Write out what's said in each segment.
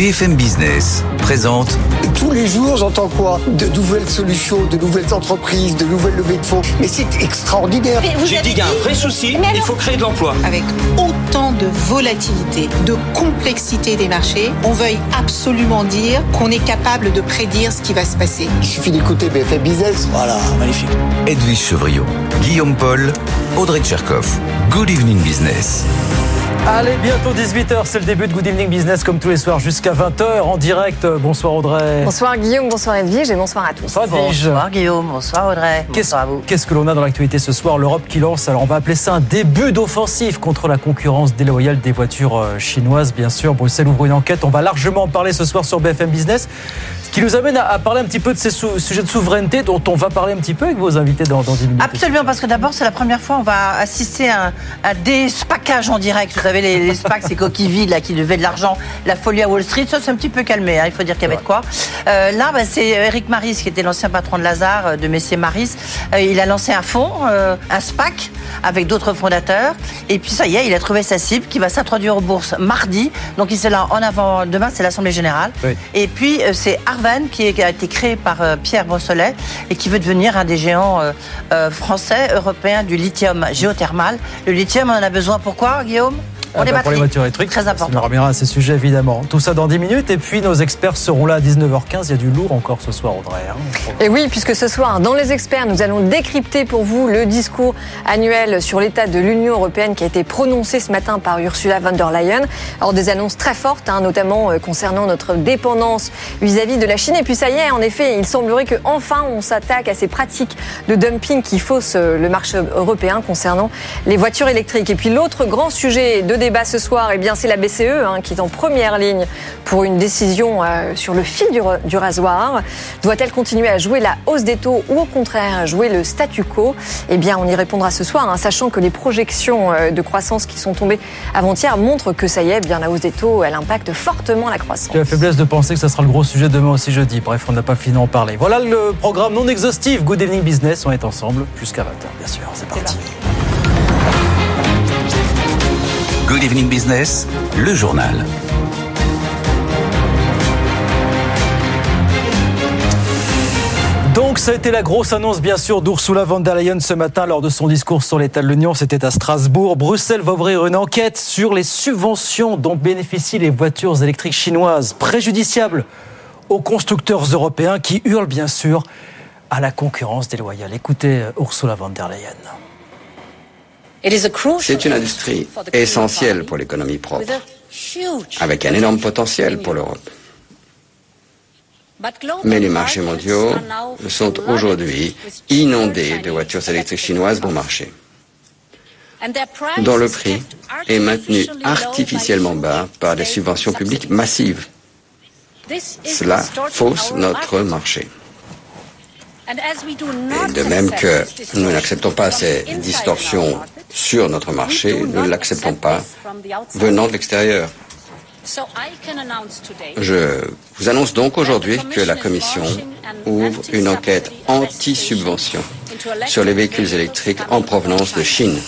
BFM Business présente. Tous les jours, j'entends quoi? De nouvelles solutions, de nouvelles entreprises, de nouvelles levées de fonds. Mais c'est extraordinaire. J'ai dit qu'il y a un vrai souci, il faut créer de l'emploi. Avec autant de volatilité, de complexité des marchés, on veuille absolument dire qu'on est capable de prédire ce qui va se passer. Il suffit d'écouter BFM Business. Voilà, magnifique. Edwige Chevriot, Guillaume Paul, Audrey Tcherkov. Good evening business. Allez, bientôt 18h, c'est le début de Good Evening Business comme tous les soirs jusqu'à 20h en direct. Bonsoir Audrey. Bonsoir Guillaume, bonsoir Edwige et bonsoir à tous. Bonsoir Edwige. Bonsoir Guillaume, bonsoir Audrey. Qu'est-ce Bonsoir à vous. qu'est-ce que l'on a dans l'actualité ce soir? L'Europe qui lance, alors on va appeler ça un début d'offensive contre la concurrence déloyale des voitures euh, chinoises, bien sûr. Bruxelles ouvre une enquête, on va largement en parler ce soir sur BFM Business. Qui nous amène à, à parler un petit peu de ces sou- sujets de souveraineté dont on va parler un petit peu avec vos invités dans, dans 10 minutes. Absolument, parce que d'abord, c'est la première fois on va assister à un, à des spackages en direct. Vous savez, les, les SPAC, ces coquilles vides là, qui levaient de l'argent, la folie à Wall Street, ça c'est un petit peu calmé, hein, il faut dire qu'il y avait de quoi. Euh, là, bah, c'est Eric Maris, qui était l'ancien patron de Lazare, euh, de Messier Maris. Euh, il a lancé un fonds, euh, un SPAC, avec d'autres fondateurs. Et puis ça y est, il a trouvé sa cible qui va s'introduire aux bourses mardi. Donc il s'est là en avant. Demain, c'est l'Assemblée Générale. Oui. Et puis, c'est Arvan qui, est- qui a été créé par euh, Pierre Brossolet et qui veut devenir un des géants euh, euh, français, européens du lithium géothermal. Le lithium, on en a besoin pourquoi, Guillaume? Ah bah, pour les voitures électriques. Très important. nous reviendra à ces sujets évidemment. Tout ça dans 10 minutes et puis nos experts seront là à 19h15. Il y a du lourd encore ce soir Audrey. hein. Et oui, puisque ce soir, dans Les Experts, nous allons décrypter pour vous le discours annuel sur l'état de l'Union européenne qui a été prononcé ce matin par Ursula von der Leyen. Alors des annonces très fortes, hein, notamment concernant notre dépendance vis-à-vis de la Chine. Et puis ça y est, en effet, il semblerait que enfin on s'attaque à ces pratiques de dumping qui faussent euh, le marché européen concernant les voitures électriques. Et puis l'autre grand sujet de débat ce soir, eh bien c'est la BCE hein, qui est en première ligne pour une décision euh, sur le fil du, ra- du rasoir. Doit-elle continuer à jouer la hausse des taux ou au contraire jouer le statu quo? Eh bien, on y répondra ce soir, hein, sachant que les projections euh, de croissance qui sont tombées avant-hier montrent que ça y est, bien la hausse des taux, elle impacte fortement la croissance. La faiblesse de penser que ça sera le gros sujet demain aussi jeudi. Bref, on n'a pas fini d'en parler. Voilà le programme non exhaustif. Good Evening Business. On est ensemble jusqu'à 20h, bien sûr. C'est parti. Good evening business, le journal. Donc, ça a été la grosse annonce, bien sûr, d'Ursula von der Leyen ce matin lors de son discours sur l'état de l'Union. C'était à Strasbourg. Bruxelles va ouvrir une enquête sur les subventions dont bénéficient les voitures électriques chinoises, préjudiciables aux constructeurs européens qui hurlent, bien sûr, à la concurrence déloyale. Écoutez euh, Ursula von der Leyen. C'est une industrie essentielle pour l'économie propre, avec un énorme potentiel pour l'Europe. Mais les marchés mondiaux sont aujourd'hui inondés de voitures électriques chinoises bon marché, dont le prix est maintenu artificiellement bas par des subventions publiques massives. Cela fausse notre marché. Et de même que nous n'acceptons pas ces distorsions sur notre marché, nous ne l'acceptons pas venant de l'extérieur. Je vous annonce donc aujourd'hui que la Commission ouvre une enquête anti-subvention sur les véhicules électriques en provenance de Chine.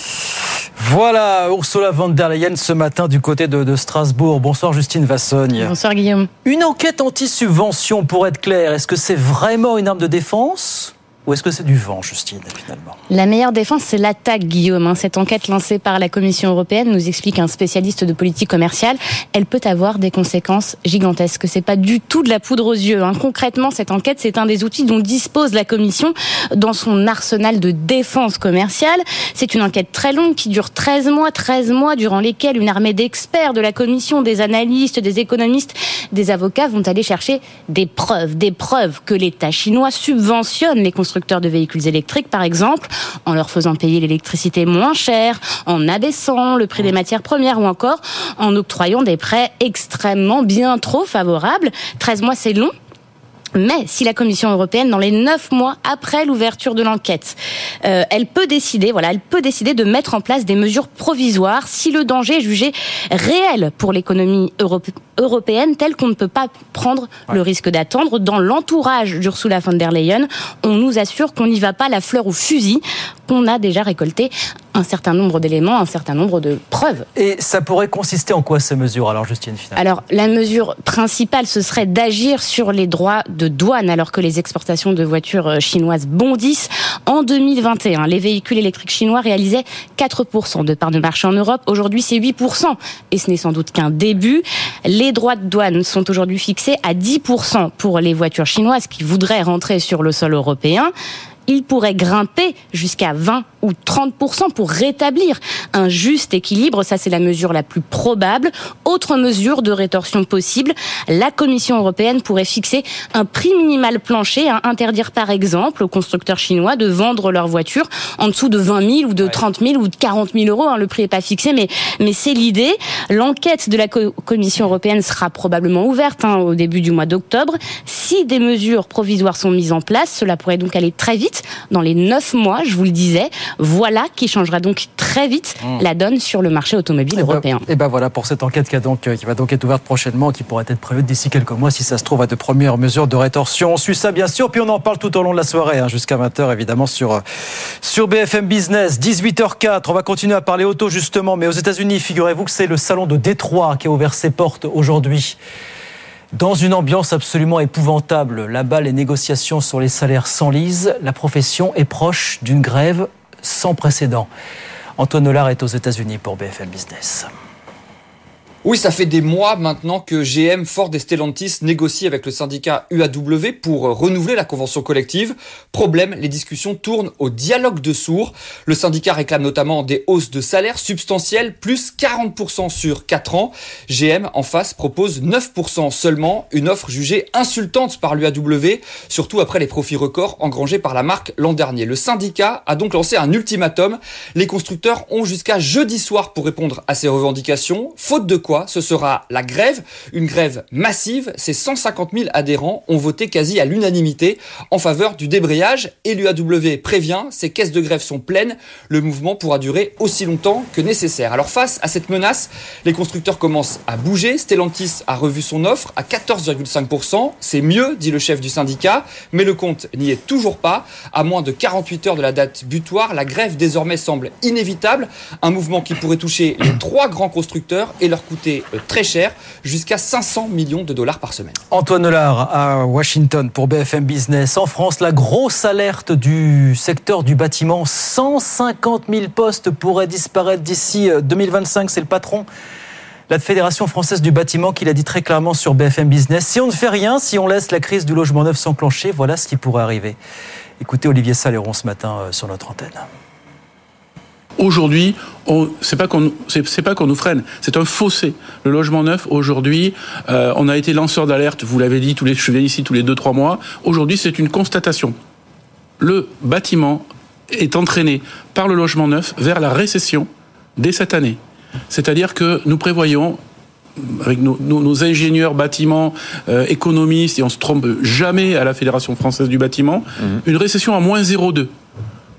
Voilà, Ursula von der Leyen ce matin du côté de, de Strasbourg. Bonsoir Justine Vassogne. Bonsoir Guillaume. Une enquête anti-subvention, pour être clair, est-ce que c'est vraiment une arme de défense? Ou est-ce que c'est du vent, Justine, finalement? La meilleure défense, c'est l'attaque, Guillaume. hein. Cette enquête lancée par la Commission européenne nous explique un spécialiste de politique commerciale. Elle peut avoir des conséquences gigantesques. C'est pas du tout de la poudre aux yeux. hein. Concrètement, cette enquête, c'est un des outils dont dispose la Commission dans son arsenal de défense commerciale. C'est une enquête très longue qui dure 13 mois, 13 mois durant lesquels une armée d'experts de la Commission, des analystes, des économistes, des avocats vont aller chercher des preuves, des preuves que l'État chinois subventionne les de véhicules électriques, par exemple, en leur faisant payer l'électricité moins chère, en abaissant le prix des matières premières ou encore en octroyant des prêts extrêmement bien trop favorables. 13 mois, c'est long. Mais si la Commission européenne, dans les neuf mois après l'ouverture de l'enquête, euh, elle peut décider, voilà, elle peut décider de mettre en place des mesures provisoires si le danger est jugé réel pour l'économie europé- européenne, tel qu'on ne peut pas prendre le risque d'attendre. Dans l'entourage d'Ursula von der Leyen, on nous assure qu'on n'y va pas la fleur au fusil, qu'on a déjà récolté un certain nombre d'éléments, un certain nombre de preuves. Et ça pourrait consister en quoi ces mesures, alors Justine Final Alors la mesure principale, ce serait d'agir sur les droits de douane alors que les exportations de voitures euh, chinoises bondissent. En 2021, les véhicules électriques chinois réalisaient 4% de part de marché en Europe. Aujourd'hui, c'est 8%. Et ce n'est sans doute qu'un début. Les droits de douane sont aujourd'hui fixés à 10% pour les voitures chinoises qui voudraient rentrer sur le sol européen il pourrait grimper jusqu'à 20 ou 30% pour rétablir un juste équilibre. Ça, c'est la mesure la plus probable. Autre mesure de rétorsion possible, la Commission européenne pourrait fixer un prix minimal plancher, à interdire par exemple aux constructeurs chinois de vendre leurs voitures en dessous de 20 000 ou de 30 000 ou de 40 000 euros. Hein. Le prix n'est pas fixé, mais, mais c'est l'idée. L'enquête de la Commission européenne sera probablement ouverte hein, au début du mois d'octobre. Si des mesures provisoires sont mises en place, cela pourrait donc aller très vite dans les neuf mois, je vous le disais. Voilà qui changera donc très vite mmh. la donne sur le marché automobile eh ben, européen. et ben voilà pour cette enquête qui, donc, euh, qui, va donc être ouverte prochainement, qui pourrait être prévue d'ici quelques mois, si ça se trouve, à de premières mesures de rétorsion. On suit ça bien sûr, puis on en parle tout au long de la soirée, hein, jusqu'à 20h évidemment sur, euh, sur BFM Business. 18h04, on va continuer à parler auto justement, mais aux États-Unis, figurez-vous que c'est le salon de Détroit qui a ouvert ses portes aujourd'hui. Dans une ambiance absolument épouvantable, là-bas, les négociations sur les salaires s'enlisent. La profession est proche d'une grève sans précédent. Antoine Nollard est aux États-Unis pour BFM Business. Oui, ça fait des mois maintenant que GM, Ford et Stellantis négocient avec le syndicat UAW pour renouveler la convention collective. Problème, les discussions tournent au dialogue de sourds. Le syndicat réclame notamment des hausses de salaire substantielles, plus 40% sur 4 ans. GM, en face, propose 9% seulement, une offre jugée insultante par l'UAW, surtout après les profits records engrangés par la marque l'an dernier. Le syndicat a donc lancé un ultimatum. Les constructeurs ont jusqu'à jeudi soir pour répondre à ces revendications. Faute de quoi ce sera la grève, une grève massive. Ces 150 000 adhérents ont voté quasi à l'unanimité en faveur du débrayage et l'UAW prévient, ces caisses de grève sont pleines, le mouvement pourra durer aussi longtemps que nécessaire. Alors face à cette menace, les constructeurs commencent à bouger. Stellantis a revu son offre à 14,5%. C'est mieux, dit le chef du syndicat, mais le compte n'y est toujours pas. À moins de 48 heures de la date butoir, la grève désormais semble inévitable. Un mouvement qui pourrait toucher les trois grands constructeurs et leur coûter euh, très cher, jusqu'à 500 millions de dollars par semaine. Antoine Hollard à Washington pour BFM Business. En France, la grosse alerte du secteur du bâtiment. 150 000 postes pourraient disparaître d'ici 2025. Euh, C'est le patron la Fédération française du bâtiment qui l'a dit très clairement sur BFM Business. Si on ne fait rien, si on laisse la crise du logement neuf s'enclencher, voilà ce qui pourrait arriver. Écoutez Olivier Saléron ce matin euh, sur notre antenne. Aujourd'hui, c'est pas qu'on c'est pas qu'on nous freine, c'est un fossé. Le logement neuf aujourd'hui, euh, on a été lanceur d'alerte, vous l'avez dit, tous les je ici tous les deux trois mois. Aujourd'hui, c'est une constatation. Le bâtiment est entraîné par le logement neuf vers la récession dès cette année. C'est-à-dire que nous prévoyons avec nos, ingénieurs bâtiments, euh, économistes, et on se trompe jamais à la Fédération française du bâtiment, mmh. une récession à moins 0,2.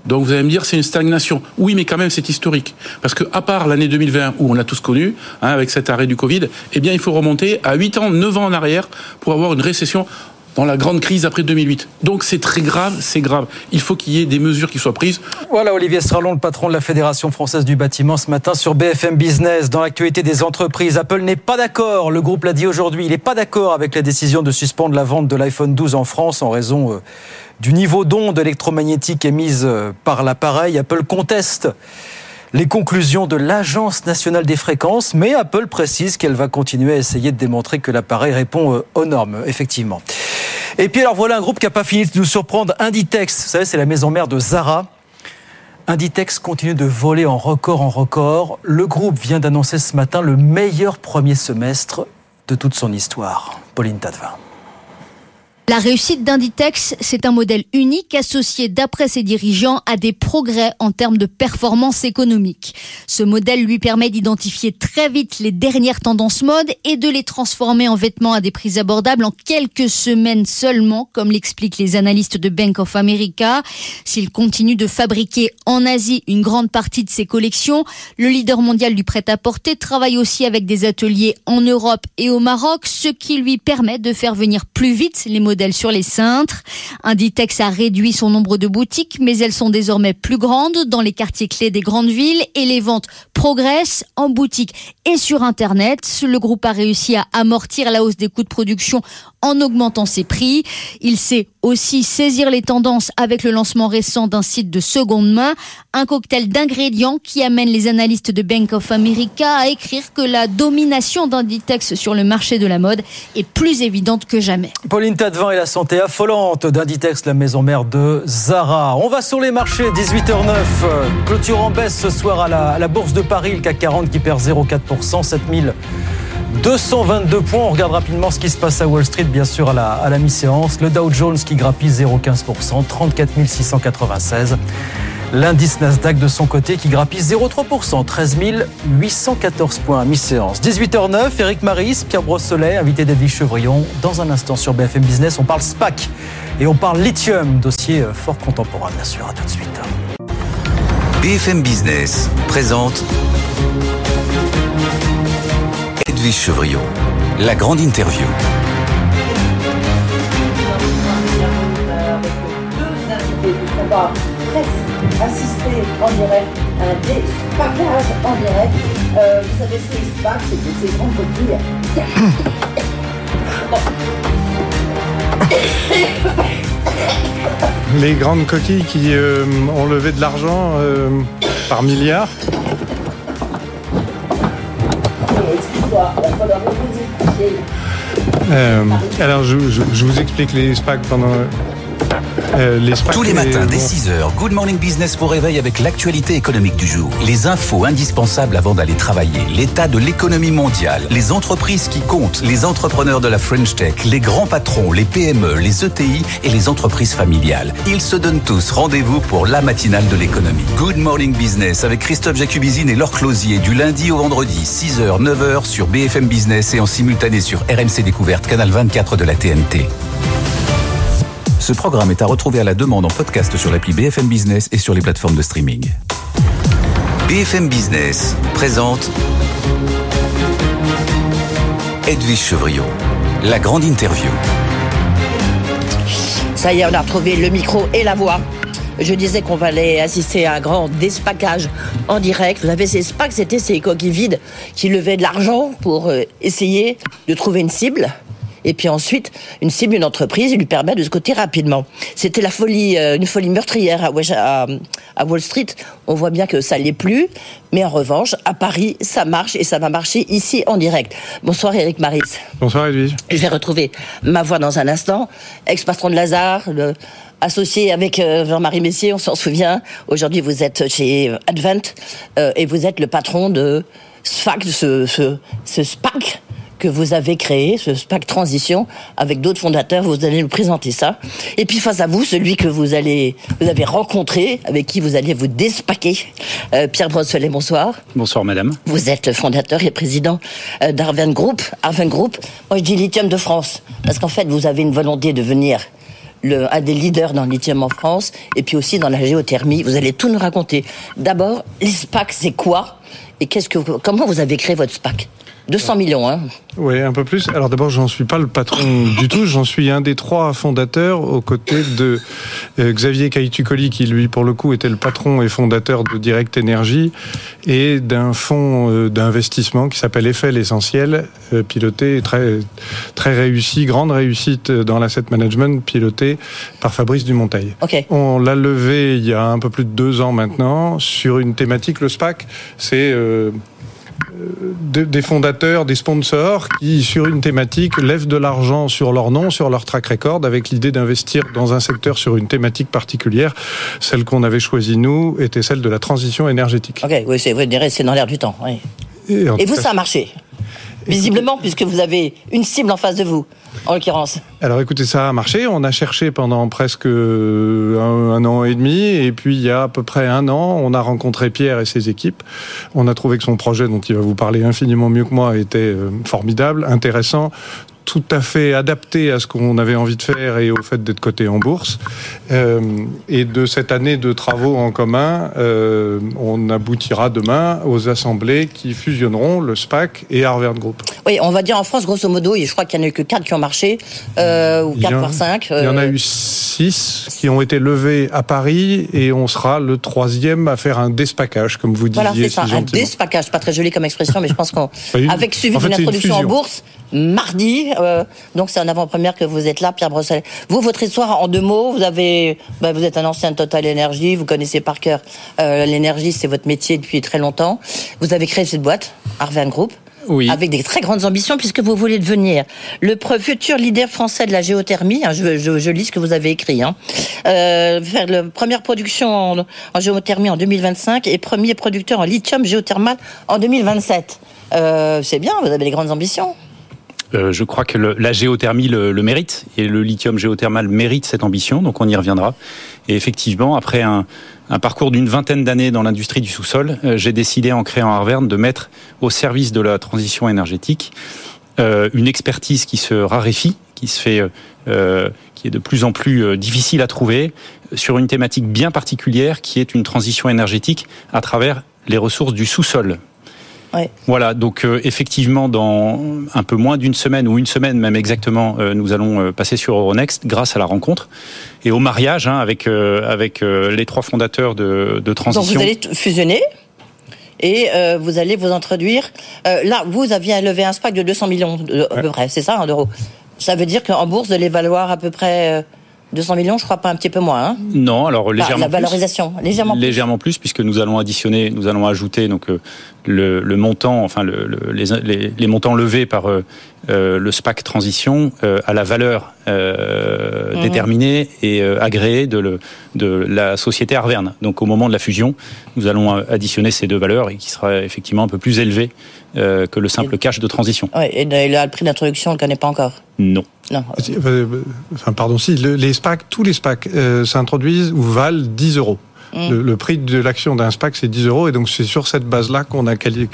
Donc vous allez me dire c'est une stagnation. Oui, mais quand même c'est historique parce que à part l'année 2020 où on l'a tous connu hein, avec cet arrêt du Covid, eh bien il faut remonter à 8 ans, 9 ans en arrière pour avoir une récession dans la grande crise après 2008. Donc c'est très grave, c'est grave. Il faut qu'il y ait des mesures qui soient prises. Voilà Olivier Stralon, le patron de la Fédération française du bâtiment ce matin sur BFM Business. Dans l'actualité des entreprises, Apple n'est pas d'accord, le groupe l'a dit aujourd'hui, il n'est pas d'accord avec la décision de suspendre la vente de l'iPhone 12 en France en raison euh, du niveau d'onde électromagnétique émise euh, par l'appareil. Apple conteste les conclusions de l'Agence nationale des fréquences, mais Apple précise qu'elle va continuer à essayer de démontrer que l'appareil répond euh, aux normes, effectivement. Et puis alors voilà un groupe qui n'a pas fini de nous surprendre, Inditex, vous savez c'est la maison mère de Zara. Inditex continue de voler en record en record. Le groupe vient d'annoncer ce matin le meilleur premier semestre de toute son histoire. Pauline Tadevin. La réussite d'Inditex, c'est un modèle unique associé, d'après ses dirigeants, à des progrès en termes de performance économique. Ce modèle lui permet d'identifier très vite les dernières tendances mode et de les transformer en vêtements à des prix abordables en quelques semaines seulement, comme l'expliquent les analystes de Bank of America. S'il continue de fabriquer en Asie une grande partie de ses collections, le leader mondial du prêt-à-porter travaille aussi avec des ateliers en Europe et au Maroc, ce qui lui permet de faire venir plus vite les modèles modèles sur les cintres. Inditex a réduit son nombre de boutiques, mais elles sont désormais plus grandes dans les quartiers clés des grandes villes et les ventes progressent en boutique et sur Internet. Le groupe a réussi à amortir la hausse des coûts de production en augmentant ses prix. Il sait aussi saisir les tendances avec le lancement récent d'un site de seconde main, un cocktail d'ingrédients qui amène les analystes de Bank of America à écrire que la domination d'Inditex sur le marché de la mode est plus évidente que jamais. Pauline Tadevin et la santé affolante d'Inditex, la maison mère de Zara. On va sur les marchés, 18h09. Clôture en baisse ce soir à la, Bourse de Paris, le CAC 40 qui perd 0,4%, 7000. 222 points. On regarde rapidement ce qui se passe à Wall Street, bien sûr, à la, à la mi-séance. Le Dow Jones qui grappille 0,15%, 34 696. L'indice Nasdaq de son côté qui grappille 0,3%, 13 814 points à mi-séance. 18h09, Eric Maris, Pierre Brosselet, invité d'Edwige Chevrillon. Dans un instant sur BFM Business, on parle SPAC et on parle lithium, dossier fort contemporain, bien sûr. À tout de suite. BFM Business présente Edwige Chevrillon, la grande interview. Assister en direct à un déspackage en direct. Euh, vous savez, ces SPAC, c'est ces grandes coquilles. Les grandes coquilles qui euh, ont levé de l'argent euh, par milliards. Excuse-moi, il va falloir vous expliquer. Alors, je, je- je vous explique les SPAC pendant. Euh, les Tous les matins dès 6h, Good Morning Business vous réveille avec l'actualité économique du jour. Les infos indispensables avant d'aller travailler, l'état de l'économie mondiale, les entreprises qui comptent, les entrepreneurs de la French Tech, les grands patrons, les PME, les ETI et les entreprises familiales. Ils se donnent tous rendez-vous pour la matinale de l'économie. Good Morning Business avec Christophe Jacubizine et Laure Closier du lundi au vendredi 6h, 9h sur BFM Business et en simultané sur RMC Découverte, canal 24 de la TNT. Ce programme est à retrouver à la demande en podcast sur l'appli BFM Business et sur les plateformes de streaming. BFM Business présente Edwige Chevrillon, la grande interview. Ça y est, on a retrouvé le micro et la voix. Je disais qu'on aller assister à un grand despackage en direct. Vous savez, ces SPAC, c'était ces coquilles vides qui levaient de l'argent pour euh, essayer de trouver une cible. Et puis ensuite, une cible, une entreprise, il lui permet de se coter rapidement. C'était la folie, euh, une folie meurtrière à, Wall Street. On voit bien que ça l'est plus. Mais en revanche, à Paris, ça marche et ça va marcher ici en direct. Bonsoir Eric Maris. Bonsoir Edwige. Je vais retrouver ma voix dans un instant. Ex-patron de Lazare, le- associé avec euh, Jean-Marie Messier, on s'en souvient. Aujourd'hui, vous êtes chez Advent euh, et vous êtes le patron de SPAC, ce, ce, ce SPAC que vous avez créé, ce SPAC Transition, avec d'autres fondateurs. Vous allez nous présenter ça. Et puis face à vous, celui que vous allez, vous avez rencontré, avec qui vous allez vous despaquer, euh, Pierre Brosselet, bonsoir. Bonsoir madame. Vous êtes fondateur et président euh, d'Arven Group. Arven Group, moi je dis lithium de France, parce qu'en fait vous avez une volonté de devenir le, un des leaders dans le lithium en France, et puis aussi dans la géothermie. Vous allez tout nous raconter. D'abord, les SPAC, c'est quoi? Et qu'est-ce que, vous- comment vous avez créé votre SPAC? 200 millions, hein Oui, un peu plus. Alors d'abord, j'en suis pas le patron du tout. J'en suis un des trois fondateurs aux côtés de euh, Xavier Caïtucoli, qui lui, pour le coup, était le patron et fondateur de Direct Énergie et d'un fonds euh, d'investissement qui s'appelle Eiffel Essentiel, euh, piloté très très réussi, grande réussite dans l'asset management, piloté par Fabrice Dumonteil. Ok. On l'a levé il y a un peu plus de deux ans maintenant sur une thématique. Le SPAC, c'est euh, des fondateurs, des sponsors qui, sur une thématique, lèvent de l'argent sur leur nom, sur leur track record, avec l'idée d'investir dans un secteur sur une thématique particulière. Celle qu'on avait choisie, nous, était celle de la transition énergétique. Ok, oui, c'est, dans l'air du temps. oui. Et, vous, cas- ça a marché? Visiblement, puisque vous avez une cible en face de vous, en l'occurrence. Alors écoutez, ça a marché. On a cherché pendant presque euh, un, an et demi. Et puis il y a à peu près un an, on a rencontré Pierre et ses équipes. On a trouvé que son projet, dont il va vous parler infiniment mieux que moi, était euh, formidable, intéressant. Tout à fait adapté à ce qu'on avait envie de faire et au fait d'être coté en bourse. Euh, et de cette année de travaux en commun, euh, on aboutira demain aux assemblées qui fusionneront le SPAC et Harvard Group. Oui, on va dire en France, grosso modo, et je crois qu'il n'y en a eu que 4 qui ont marché, euh, ou 4 voire 5. Il y en a eu 6 qui ont été levés à Paris et on sera le troisième à faire un despacage, comme vous disiez. Voilà, c'est ça, un despacage, pas très joli comme expression, mais je pense qu'avec suivi d'une introduction en bourse, mardi. Euh, donc c'est en avant-première que vous êtes là, Pierre Brossel. Vous, votre histoire en deux mots, vous avez, bah, vous êtes un ancien Total Energy, vous connaissez par cœur euh, l'énergie, c'est votre métier depuis très longtemps. Vous avez créé cette boîte, Arvan Group. Oui. Avec des très grandes ambitions, puisque vous voulez devenir le futur leader français de la géothermie. Hein, je, je, je, lis ce que vous avez écrit. Hein. Euh, faire la première production en, en, géothermie en 2025 et premier producteur en lithium géothermal en 2027. Euh, c'est bien, vous avez des grandes ambitions. Euh, je crois que la géothermie le, mérite et le lithium géothermal mérite cette ambition, donc on y reviendra. Et effectivement, après un, parcours d'une vingtaine d'années dans l'industrie du sous-sol, euh, j'ai décidé en créant Arverne de mettre au service de la transition énergétique euh, une expertise qui se raréfie, qui se fait, qui est de plus en plus difficile à trouver, sur une thématique bien particulière qui est une transition énergétique à travers les ressources du sous-sol. Ouais. Voilà, donc euh, effectivement, dans un peu moins d'une semaine ou une semaine même exactement, euh, nous allons euh, passer sur Euronext grâce à la rencontre et au mariage hein, avec avec les trois fondateurs de, de Transition. Donc vous allez fusionner et euh, vous allez vous introduire. Euh, là, vous aviez levé un SPAC de 200 millions de, à peu près, c'est ça, hein, d'euros. Ça veut dire qu'en bourse, vous allez valoir à peu près 200 millions, je crois pas un petit peu moins. Hein non, alors légèrement La valorisation, plus, légèrement, légèrement plus. puisque nous allons additionner, nous allons ajouter donc euh, le, le, montant, enfin le, le, les, les, les, montants levés par euh, le SPAC Transition euh, à la valeur euh, mmh. déterminée et euh, agréée de, la société Arverne. Donc au moment de la fusion, nous allons additionner ces deux valeurs et qui sera effectivement un peu plus élevé euh, que le simple cash de transition. Ouais, et le, le prix d'introduction, on ne le connaît pas encore Non. Non. Enfin, pardon, si, les SPAC, tous les SPAC euh, s'introduisent ou valent 10 euros. Mmh. Le, le, prix de l'action d'un SPAC, c'est 10 euros. Et donc, c'est sur cette base-là qu'on a cali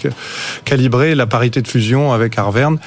calibré la parité de fusion avec Arverne.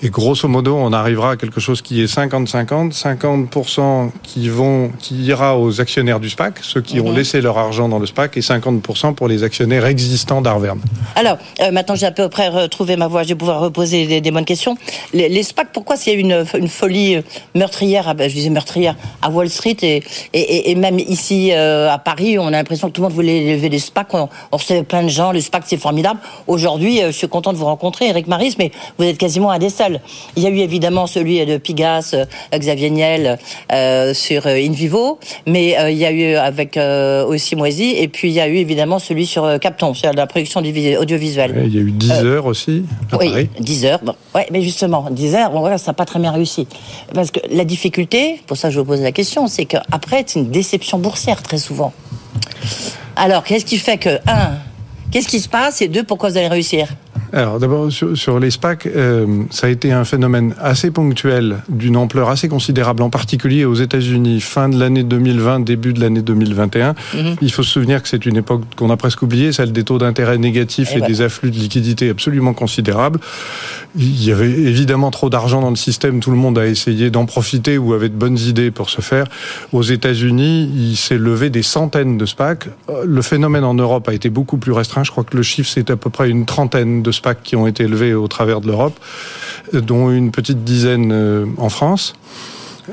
Et grosso modo, on arrivera à quelque chose qui est 50-50, 50%, qui vont, qui ira aux actionnaires du SPAC, ceux qui mmh. ont laissé leur argent dans le SPAC, et 50% pour les actionnaires existants d'Arverne. Alors, euh, maintenant j'ai à peu près retrouvé ma voix, je vais pouvoir reposer des, des bonnes questions. Les, les SPAC, pourquoi s'il y a une, une folie meurtrière, je disais meurtrière, à Wall Street et, et, et même ici euh, à Paris, on a l'impression que tout le monde voulait lever des SPAC, on, on recevait plein de gens, le SPAC c'est formidable. Aujourd'hui, euh, je suis content de vous rencontrer, Eric Maris, mais vous êtes quasiment un des seuls. Il y a eu évidemment celui de Pigas, euh, Xavier Niel euh, sur euh, InVivo, mais euh, il y a eu avec euh, aussi Moisy, et puis il y a eu évidemment celui sur euh, Capton, sur la production audiovisuelle. Ouais, il y a eu 10 heures aussi. oui, Paris. 10 heures. Bon, ouais, mais justement, 10 heures, bon, voilà, ça n'a pas très bien réussi. Parce que la difficulté, pour ça je vous pose la question, c'est qu'après, c'est une déception boursière très souvent. Alors, qu'est-ce qui fait que, un, qu'est-ce qui se passe, et deux, pourquoi vous allez réussir? Alors d'abord sur, sur, les SPAC, euh, ça a été un phénomène assez ponctuel, d'une ampleur assez considérable, en particulier aux États-Unis, fin de l'année 2020, début de l'année 2021. Mm -hmm. Il faut se souvenir que c'est une époque qu'on a presque oubliée, celle des taux d'intérêt négatifs et, et des afflux de liquidités absolument considérables. Il y avait évidemment trop d'argent dans le système, tout le monde a essayé d'en profiter ou avait de bonnes idées pour ce faire. Aux États-Unis, il s'est levé des centaines de SPAC. Le phénomène en Europe a été beaucoup plus restreint. Je crois que le chiffre c'est à peu près une trentaine de SPAC qui ont été élevés au travers de l'Europe, dont une petite dizaine en France.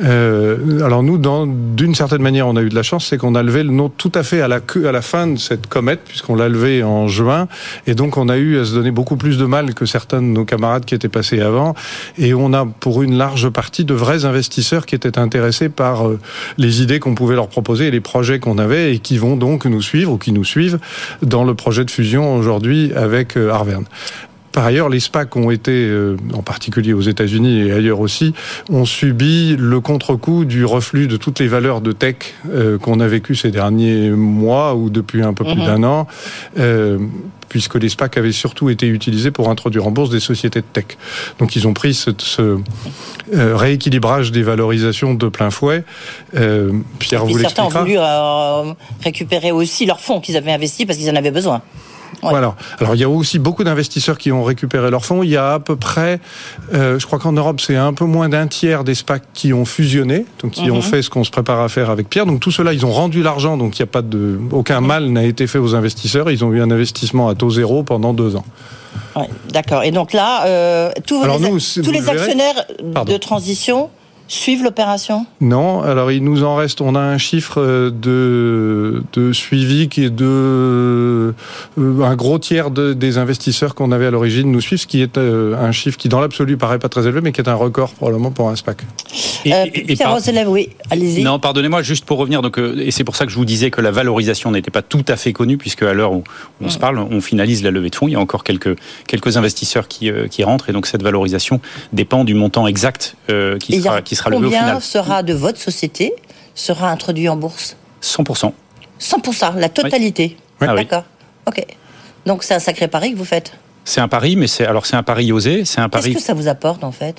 Euh, alors nous, d'une certaine manière, on a eu de la chance, c'est qu'on a levé le nôtre tout à fait à la, à la fin de cette comète, puisqu'on l'a levé en juin, et donc on a eu à se donner beaucoup plus de mal que certains de nos camarades qui étaient passés avant, et on a pour une large partie de vrais investisseurs qui étaient intéressés par euh, les idées qu'on pouvait leur proposer et les projets qu'on avait, et qui vont donc nous suivre ou qui nous suivent dans le projet de fusion aujourd'hui avec euh, Arverne. Par ailleurs, les SPAC ont été, euh, en particulier aux États-Unis et ailleurs aussi, ont subi le contre-coup du reflux de toutes les valeurs de tech euh, qu'on a vécu ces derniers mois ou depuis un peu plus mmh. d'un an. Euh, puisque les SPAC avaient surtout été utilisés pour introduire en bourse des sociétés de tech. Donc ils ont pris ce, ce euh, rééquilibrage des valorisations de plein fouet. Euh, Pierre vous Certains ont voulu euh, récupérer aussi leurs fonds qu'ils avaient investis parce qu'ils en avaient besoin. Voilà. Alors il y a aussi beaucoup d'investisseurs qui ont récupéré leurs fonds. Il y a à peu près, euh, je crois qu'en Europe c'est un peu moins d'un tiers des SPAC qui ont fusionné, donc qui ont Mhm. fait ce qu'on se prépare à faire avec Pierre. Donc tout cela, ils ont rendu l'argent, donc il n'y a pas de, aucun mal n'a été fait aux investisseurs. Ils ont eu un investissement à taux zéro pendant deux ans. Ouais, D'accord. Et donc là, euh, tous, Alors les, nous, tous les verrez- actionnaires de transition suivent l'opération? Non, alors il nous en reste, on a un chiffre euh, de, de suivi qui est de euh, un gros tiers de- des investisseurs qu'on avait à l'origine nous suivent, ce qui est euh, un chiffre qui dans l'absolu paraît pas très élevé, mais qui est un record probablement pour un SPAC. Et- Euh, et- et Pierre par- oui, allez-y. Non, pardonnez-moi, juste pour revenir, donc, et c'est pour ça que je vous disais que la valorisation n'était pas tout à fait connue, puisque à l'heure où on se parle, on finalise la levée de fonds. Il y a encore quelques, quelques investisseurs qui, euh, qui rentrent, et donc cette valorisation dépend du montant exact euh, qui, il sera, combien sera de votre société sera introduit en bourse 100%. 100%, la totalité. Oui. Ah oui. D'accord. Ok. Donc c'est un sacré pari que vous faites. C'est un pari, mais c'est alors c'est un pari osé, c'est un Qu'est-ce pari. que ça vous apporte en fait?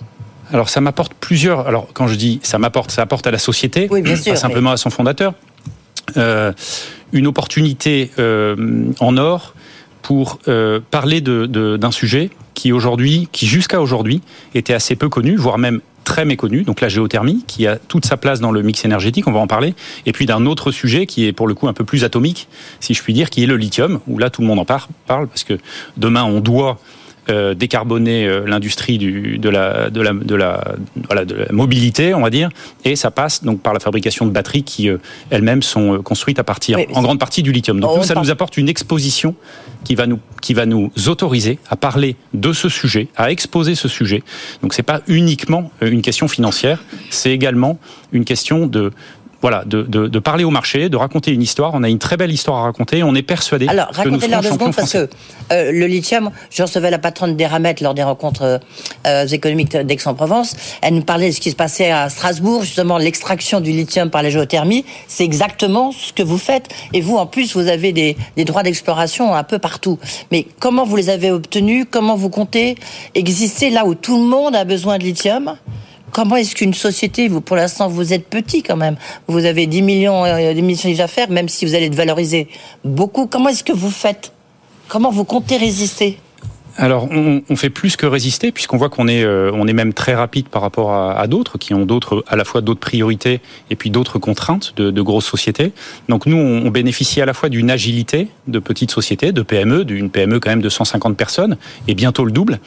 Alors ça m'apporte plusieurs. Alors quand je dis ça m'apporte, ça apporte à la société, Oui, bien sûr, pas simplement à son fondateur. Euh, une opportunité euh, en or pour euh, parler de- de- d'un sujet qui aujourd'hui, qui jusqu'à aujourd'hui était assez peu connu, voire même très méconnu, donc la géothermie, qui a toute sa place dans le mix énergétique, on va en parler, et puis d'un autre sujet qui est pour le coup un peu plus atomique, si je puis dire, qui est le lithium, où là tout le monde en par- parle, parce que demain on doit euh, décarboner euh, l'industrie du- de la, de, la, de, la, voilà, de la mobilité, on va dire, et ça passe donc par la fabrication de batteries qui euh, elles-mêmes sont euh, construites à partir, Oui, en grande partie du lithium. Donc nous, ça nous apporte une exposition qui va nous qui va nous autoriser à parler de ce sujet, à exposer ce sujet. Donc c'est pas uniquement euh, une question financière, c'est également une question de voilà, de, de, de parler au marché, de raconter une histoire. On a une très belle histoire à raconter. On est persuadé Alors, racontez-leur deux secondes parce que euh, le lithium, je recevais la patronne d'Eramet lors des rencontres euh, euh, économiques d'Aix-en-Provence. Elle nous parlait de ce qui se passait à Strasbourg, justement l'extraction du lithium par la géothermie. C'est exactement ce que vous faites. Et vous, en plus, vous avez des, des droits d'exploration un peu partout. Mais comment vous les avez obtenus? Comment vous comptez? Exister là où tout le monde a besoin de lithium? Comment est-ce qu'une société, vous, pour l'instant, vous êtes petit quand même, vous avez 10 millions, euh, 10 millions d'affaires, même si vous allez être valorisé beaucoup, comment est-ce que vous faites? Comment vous comptez résister? Alors, on, on fait plus que résister, puisqu'on voit qu'on est, euh, on est même très rapide par rapport à, à d'autres qui ont d'autres, à la fois d'autres priorités et puis d'autres contraintes de, de grosses sociétés. Donc, nous, on, on bénéficie à la fois d'une agilité de petites sociétés, de PME, d'une PME quand même de 150 personnes, et bientôt le double.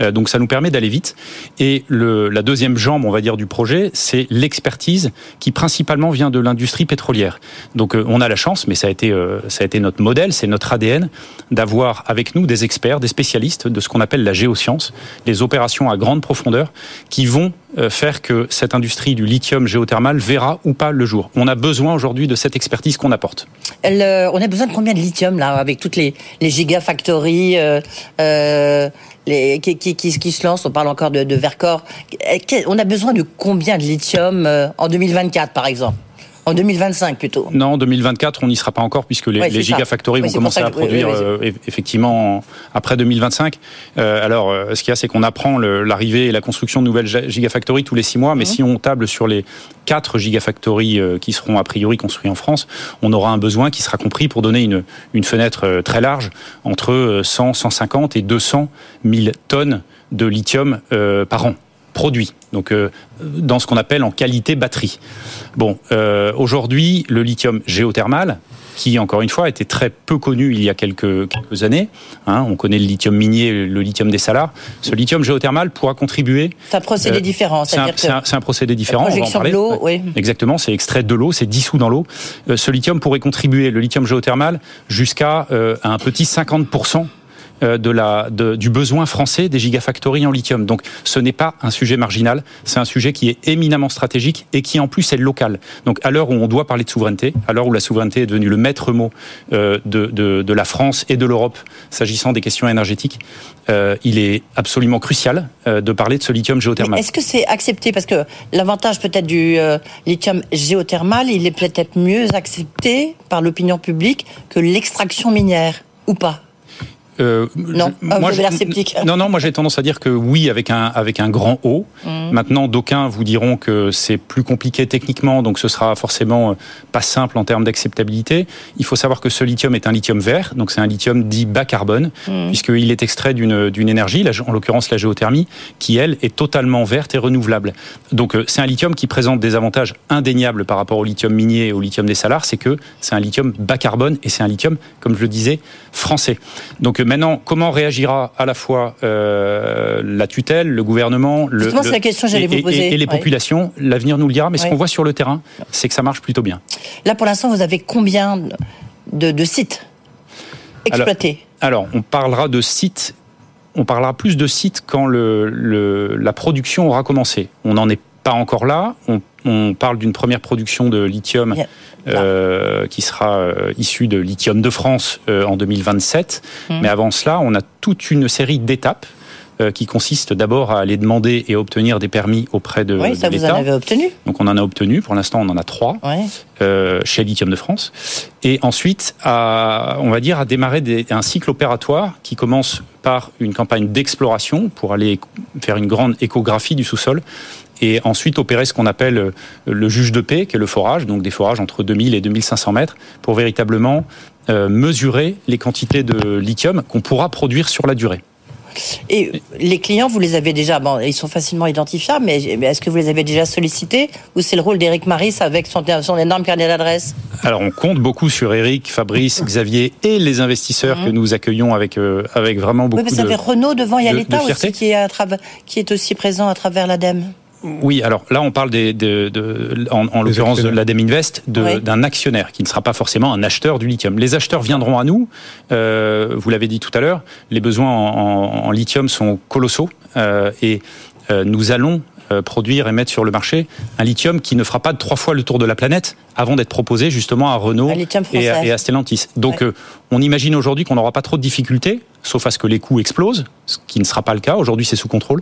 Euh, donc, ça nous permet d'aller vite. Et le, la deuxième jambe, on va dire, du projet, c'est l'expertise qui principalement vient de l'industrie pétrolière. Donc, euh, on a la chance, mais ça a été, euh, ça a été notre modèle, c'est notre ADN, d'avoir avec nous des experts, des spécialistes de ce qu'on appelle la géoscience, les opérations à grande profondeur, qui vont euh, faire que cette industrie du lithium géothermal verra ou pas le jour. On a besoin aujourd'hui de cette expertise qu'on apporte. Euh, On a besoin de combien de lithium là, avec toutes les, les gigafactories euh, les, qui, se lancent? On parle encore de, de Vercor. Que- On a besoin de combien de lithium en 2024 par exemple? En 2025 plutôt Non, en 2024, on n'y sera pas encore puisque les, Ouais, gigafactories vont commencer à produire oui, oui, euh, eff- effectivement en- après 2025. Euh, alors, euh, ce qu'il y a, c'est qu'on apprend l'arrivée et la construction de nouvelles gigafactories tous les six mois, mais Mhm. si on table sur les quatre gigafactories euh, qui seront a priori construites en France, on aura un besoin qui sera compris pour donner une, une fenêtre très large entre euh, 100, 150 et 200 000 tonnes de lithium euh, par an produit, donc euh, dans ce qu'on appelle en qualité batterie. Bon, euh, aujourd'hui, le lithium géothermal, qui encore une fois était très peu connu il y a quelques, quelques années, hein, on connaît le lithium minier, le lithium des salars, ce lithium géothermal pourra contribuer. C'est un procédé Euh, différent. C'est un, un- un procédé différent. la on va en projection de l'eau, oui. Exactement, c'est extrait de l'eau, c'est dissous dans l'eau. Euh, ce lithium pourrait contribuer, le lithium géothermal, jusqu'à euh, un petit 50% euh, de la, de- du besoin français des gigafactories en lithium. Donc ce n'est pas un sujet marginal, c'est un sujet qui est éminemment stratégique et qui en plus est local. Donc à l'heure où on doit parler de souveraineté, à l'heure où la souveraineté est devenue le maître mot euh, de, de, la France et de l'Europe s'agissant des questions énergétiques, euh, il est absolument crucial euh, de parler de ce lithium géothermal. Est-ce que c'est accepté? Parce que l'avantage peut-être du euh, lithium géothermal, il est peut-être mieux accepté par l'opinion publique que l'extraction minière, ou pas? Euh, Non, je- Ah, je- sceptique. Non, non, moi j'ai tendance à dire que oui, avec un, avec un grand O. Mhm. Maintenant, d'aucuns vous diront que c'est plus compliqué techniquement, donc ce sera forcément euh, pas simple en termes d'acceptabilité. Il faut savoir que ce lithium est un lithium vert, donc c'est un lithium dit bas carbone, Mhm. puisqu'il est extrait d'une d'une énergie, en l'occurrence la géothermie, qui elle est totalement verte et renouvelable. Donc euh, c'est un lithium qui présente des avantages indéniables par rapport au lithium minier et au lithium des salars, c'est que c'est un lithium bas carbone et c'est un lithium, comme je le disais, français. Donc euh, maintenant, comment réagira à la fois euh, la tutelle, le gouvernement, le, la question que j'allais et- vous poser. et, les populations L'avenir nous le dira, mais ce qu'on voit sur le terrain, c'est que ça marche plutôt bien. Là, pour l'instant, vous avez combien de, de sites exploités? Alors, alors, on parlera de sites. On parlera plus de sites quand le, le- la production aura commencé. On n'en est pas encore là. On, on parle d'une première production de lithium euh, qui sera euh, issue de Lithium de France euh, en 2027. Mhm. Mais avant cela, on a toute une série d'étapes qui consistent d'abord à aller demander et obtenir des permis auprès de, Oui, de ça vous en l'État. avez obtenu. Donc on en a obtenu. Pour l'instant, on en a trois euh, chez Lithium de France. Et ensuite, à, on va dire, à démarrer des- un cycle opératoire qui commence par une campagne d'exploration pour aller faire une grande échographie du sous-sol et ensuite opérer ce qu'on appelle euh, le juge de paix, qui est le forage, donc des forages entre 2000 et 2500 mètres, pour véritablement euh, mesurer les quantités de lithium qu'on pourra produire sur la durée. Et les clients, vous les avez déjà, bon, ils sont facilement identifiables, mais mais est-ce que vous les avez déjà sollicités ou c'est le rôle d'Éric Maris avec son, son énorme carnet d'adresses? Alors on compte beaucoup sur Eric, Fabrice, Xavier et les investisseurs que nous accueillons avec, euh, avec vraiment beaucoup Mhm. Parce de... avait Renault devant, il y a l'État aussi qui est, à qui est aussi présent à travers l'ADEME. Oui, alors là, on parle des, de, de- en, en l'occurrence de l'ADEME Invest, de- Oui. d'un actionnaire qui ne sera pas forcément un acheteur du lithium. Les acheteurs viendront à nous. Euh, vous l'avez dit tout à l'heure, les besoins en, en- en lithium sont colossaux euh, et euh, nous allons produire et mettre sur le marché un lithium qui ne fera pas trois fois le tour de la planète avant d'être proposé justement à Renault et à, français. et à Stellantis. Donc euh, on imagine aujourd'hui qu'on n'aura pas trop de difficultés, sauf à ce que les coûts explosent, ce qui ne sera pas le cas. Aujourd'hui, c'est sous contrôle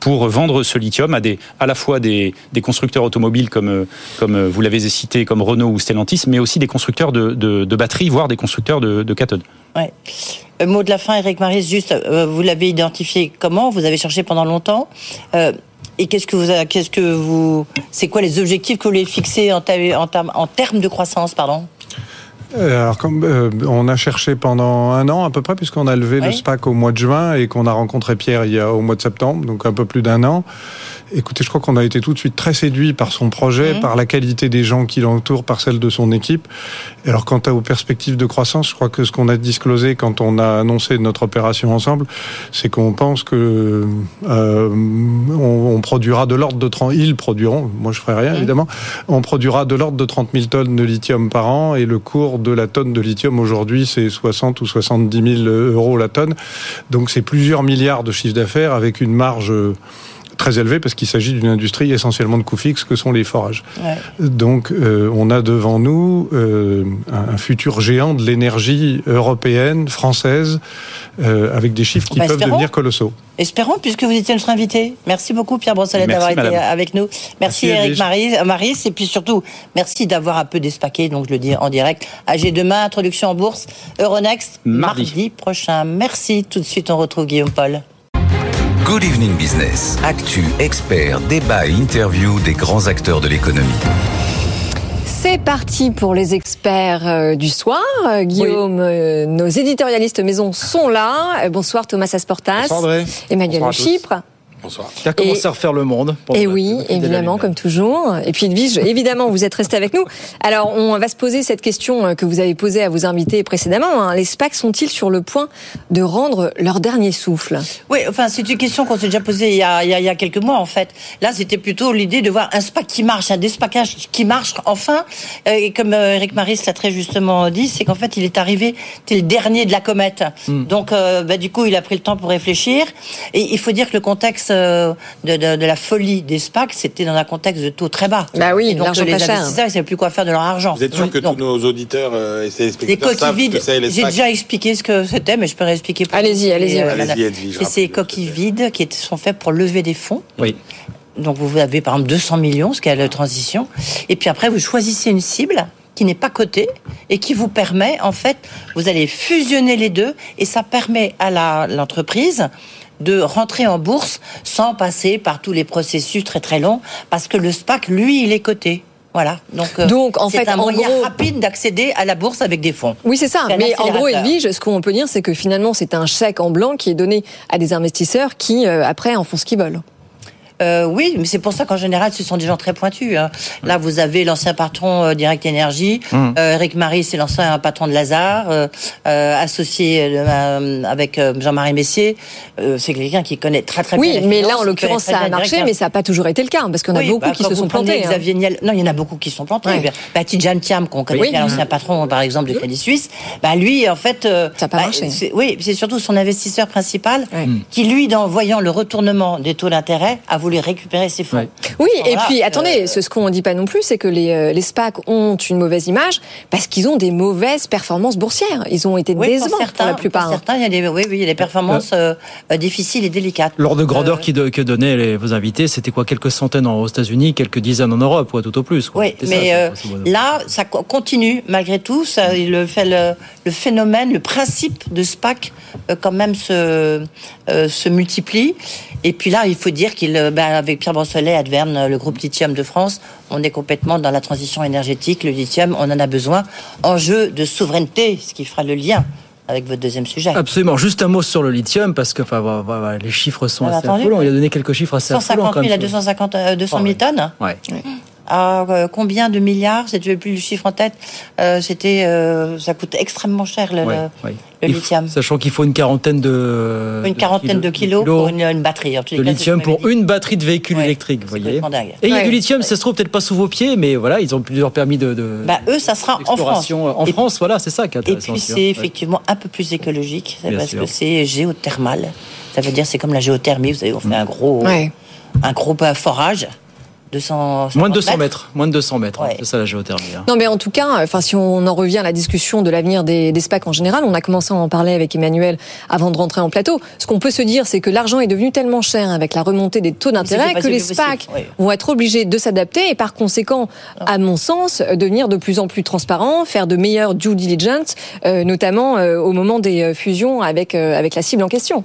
pour vendre ce lithium à des à la fois des, des constructeurs automobiles comme euh, comme euh, vous l'avez cité comme Renault ou Stellantis, mais aussi des constructeurs de, de, de batteries, voire des constructeurs de, de cathodes. Ouais. Euh, mot de la fin, Eric Maris, juste, euh, vous l'avez identifié comment? Vous avez cherché pendant longtemps Euh, et qu'est-ce que vous, qu'est-ce que vous, c'est quoi les objectifs que vous voulez fixer en, termes- de croissance, pardon? Alors, comme, euh, on a cherché pendant un an à peu près, puisqu'on a levé le. SPAC au mois de juin et qu'on a rencontré Pierre il y a au mois de septembre, donc un peu plus d'un an. Écoutez, je crois qu'on a été tout de suite très séduit par son projet, Mhm. par la qualité des gens qui l'entourent, par celle de son équipe. Alors, quant aux perspectives de croissance, je crois que ce qu'on a disclosé quand on a annoncé notre opération ensemble, c'est qu'on pense que euh, on, on produira de l'ordre de 30, ils produiront, moi je ferai rien évidemment, on produira de l'ordre de 30 000 tonnes de lithium par an et le cours de la tonne de lithium aujourd'hui c'est 60 ou 70 000 euros la tonne. Donc c'est plusieurs milliards de chiffre d'affaires avec une marge euh, très élevée parce qu'il s'agit d'une industrie essentiellement de coûts fixes que sont les forages. Ouais. Donc euh, on a devant nous euh, un un futur géant de l'énergie européenne, française, euh, avec des chiffres qui Bah, peuvent espérons. devenir colossaux. Espérons, puisque vous étiez notre invité. Merci beaucoup, Pierre Brossolet, d'avoir été madame. avec nous. Merci, Merci, Eric Maris, et puis surtout, merci d'avoir un peu despaqué, donc je le dis en direct. AG demain, introduction en bourse, Euronext, mardi, prochain. Merci. Tout de suite, on retrouve Guillaume Paul. Good Evening Business. Actu, experts, débat et interview des grands acteurs de l'économie. C'est parti pour les experts euh, du soir. Euh, Guillaume, euh, nos éditorialistes maison sont là. Euh, bonsoir Thomas Asportas. Bonsoir, André. Emmanuel Bonsoir à de tous. Chypre. Bonsoir. Qui a commencé Et- à refaire le monde. pour Et le- oui, le évidemment, comme toujours. Et puis Edwige, évidemment, vous êtes resté avec nous. Alors, on va se poser cette question euh, que vous avez posée à vos invités précédemment. hein. Les SPAC sont-ils sur le point de rendre leur dernier souffle? Oui, enfin, c'est une question qu'on s'est déjà posée il y, a, il, y a, il y a quelques mois, en fait. Là, c'était plutôt l'idée de voir un SPAC qui marche, un despackage qui marche enfin. Euh, Et comme euh, Eric Maris l'a très justement dit, c'est qu'en fait, il est arrivé, c'était le dernier de la comète. Hmm. Donc, euh, bah, du coup, il a pris le temps pour réfléchir. Et il faut dire que le contexte de, de, de la folie des SPAC, c'était dans un contexte de taux très bas. Bah oui, Et donc, les investisseurs, ils ne savaient plus quoi faire de leur argent. Vous êtes sûr que Donc, tous nos auditeurs euh, et les téléspectateurs coquilles savent vides, que c'est les j'ai déjà expliqué ce que c'était, mais je peux réexpliquer. Allez-y, allez-y, Edwige, Et ces coquilles vides qui sont faites pour lever des fonds. Oui. Donc vous avez par exemple 200 millions, ce qu'est la transition. Et puis après, vous choisissez une cible qui qui n'est pas coté et qui vous permet, en fait, vous allez fusionner les deux et ça permet à l'entreprise de rentrer en bourse sans passer par tous les processus très très longs parce que le SPAC, lui, il est coté. Voilà. Donc, euh, Donc en fait, un en moyen gros- rapide d'accéder à la bourse avec des fonds. Oui, c'est ça. Mais en gros. Edwige, ce qu'on peut dire, c'est que finalement, c'est un chèque en blanc qui est donné à des investisseurs qui, euh, après, en font ce qu'ils veulent. Euh, oui, mais c'est pour ça qu'en général, ce sont des gens très pointus. hein. Là, vous avez l'ancien patron euh, Direct Énergie, Hum. euh, Eric Marie, c'est l'ancien patron de Lazare, euh, euh, associé euh, avec euh, Jean-Marie Messier. Euh, c'est quelqu'un qui connaît très très Oui, bien. la mais là, en l'occurrence, ça a marché, Direct mais ça n'a pas toujours été le cas, parce qu'il y en a Oui, beaucoup bah, qui se sont plantés. hein. Xavier Niel, non, il y en a beaucoup qui se sont plantés. Ouais. Bah, Tidjane Thiam, qu'on connaît Oui. bien, l'ancien patron, par exemple, du Crédit Suisse, bah, lui, en fait, euh, Ça a pas bah, marché. c'est- Oui, c'est surtout son investisseur principal Ouais. qui, lui, dans voyant le retournement des taux d'intérêt, a voulu récupérer ses fonds. Oui, et puis euh, attendez, ce, ce qu'on ne dit pas non plus, c'est que les, euh, les SPAC ont une mauvaise image parce qu'ils ont des mauvaises performances boursières. Ils ont été Oui, décevants pour pour, certains, la plupart. pour certains, il y a des, oui, oui, il y a des performances euh, euh, difficiles et délicates. L'ordre de grandeur Euh, qui de- que donnaient les- vos invités, c'était quoi Quelques centaines en- aux États-Unis, quelques dizaines en Europe, quoi, tout au plus. quoi. Oui, mais ça, euh, là, ça co- continue malgré tout. Ça, le, fait le, le phénomène, le principe de SPAC, euh, quand même, se, euh, se multiplie. Et puis là, il faut dire qu'il, euh, ben, avec Pierre Brossolet, Adverne, le groupe Lithium de France, on est complètement dans la transition énergétique. Le lithium, on en a besoin. Enjeu de souveraineté, ce qui fera le lien avec votre deuxième sujet. Absolument. Juste un mot sur le lithium, parce que enfin, voilà, voilà, les chiffres sont assez affolants. Il a donné quelques chiffres assez affolants 150 quand 000 à même. 250, euh, 200 000 Ouais. tonnes Ouais. À euh, combien de milliards Je n'ai plus le chiffre en tête. Euh, C'était, euh, ça coûte extrêmement cher le, Ouais, le- ouais. le Il faut- lithium. Sachant qu'il faut une quarantaine de. Une quarantaine de kilos, pour une, une batterie. En de cas, lithium pour une batterie de véhicule électrique, vous voyez. Et il y a Ouais. du lithium, ça se trouve peut-être pas sous vos pieds, mais voilà, ils ont plusieurs permis de. de Bah, eux, ça sera en France. En Et- France, voilà, c'est ça qui est Et intéressant. puis aussi, c'est effectivement un peu plus écologique, parce sûr. que c'est géothermal. Ça veut dire c'est comme la géothermie, vous savez, on fait un gros, Ouais. un gros forage, 200 Moins de 200 mètres, moins de 200 mètres, hein, c'est ça la géothermie. hein. Non, mais en tout cas, enfin, si on en revient à la discussion de l'avenir des, des SPAC en général, on a commencé à en parler avec Emmanuel avant de rentrer en plateau. Ce qu'on peut se dire, c'est que l'argent est devenu tellement cher avec la remontée des taux d'intérêt que les SPAC oui. vont être obligés de s'adapter et par conséquent, à mon sens, devenir de plus en plus transparents, faire de meilleures due diligence, euh, notamment euh, au moment des euh, fusions avec, euh, avec la cible en question.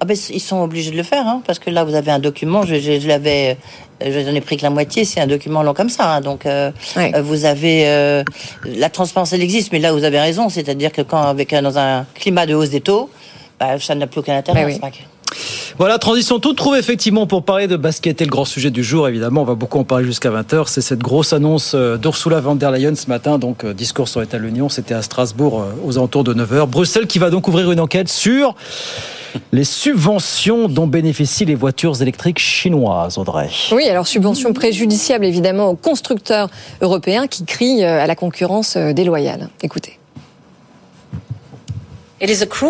Ah ben, ils sont obligés de le faire, hein, parce que là, vous avez un document, je, je, je l'avais, euh, j'en ai pris que la moitié, c'est un document long comme ça. hein, donc, euh, euh, vous avez euh, la transparence, elle existe, mais là, vous avez raison, c'est-à-dire que quand, avec un- dans un climat de hausse des taux, bah, ça n'a plus aucun intérêt. Voilà, transition toute trouve effectivement pour parler de basket et le grand sujet du jour, évidemment, on va beaucoup en parler jusqu'à 20h, c'est cette grosse annonce euh, d'Ursula von der Leyen ce matin, donc euh, discours sur l'état de l'Union, c'était à Strasbourg euh, aux alentours de 9h. Bruxelles qui va donc ouvrir une enquête sur les subventions dont bénéficient les voitures électriques chinoises, Audrey. Oui, alors subvention préjudiciable évidemment aux constructeurs européens qui crient à la concurrence déloyale. Écoutez.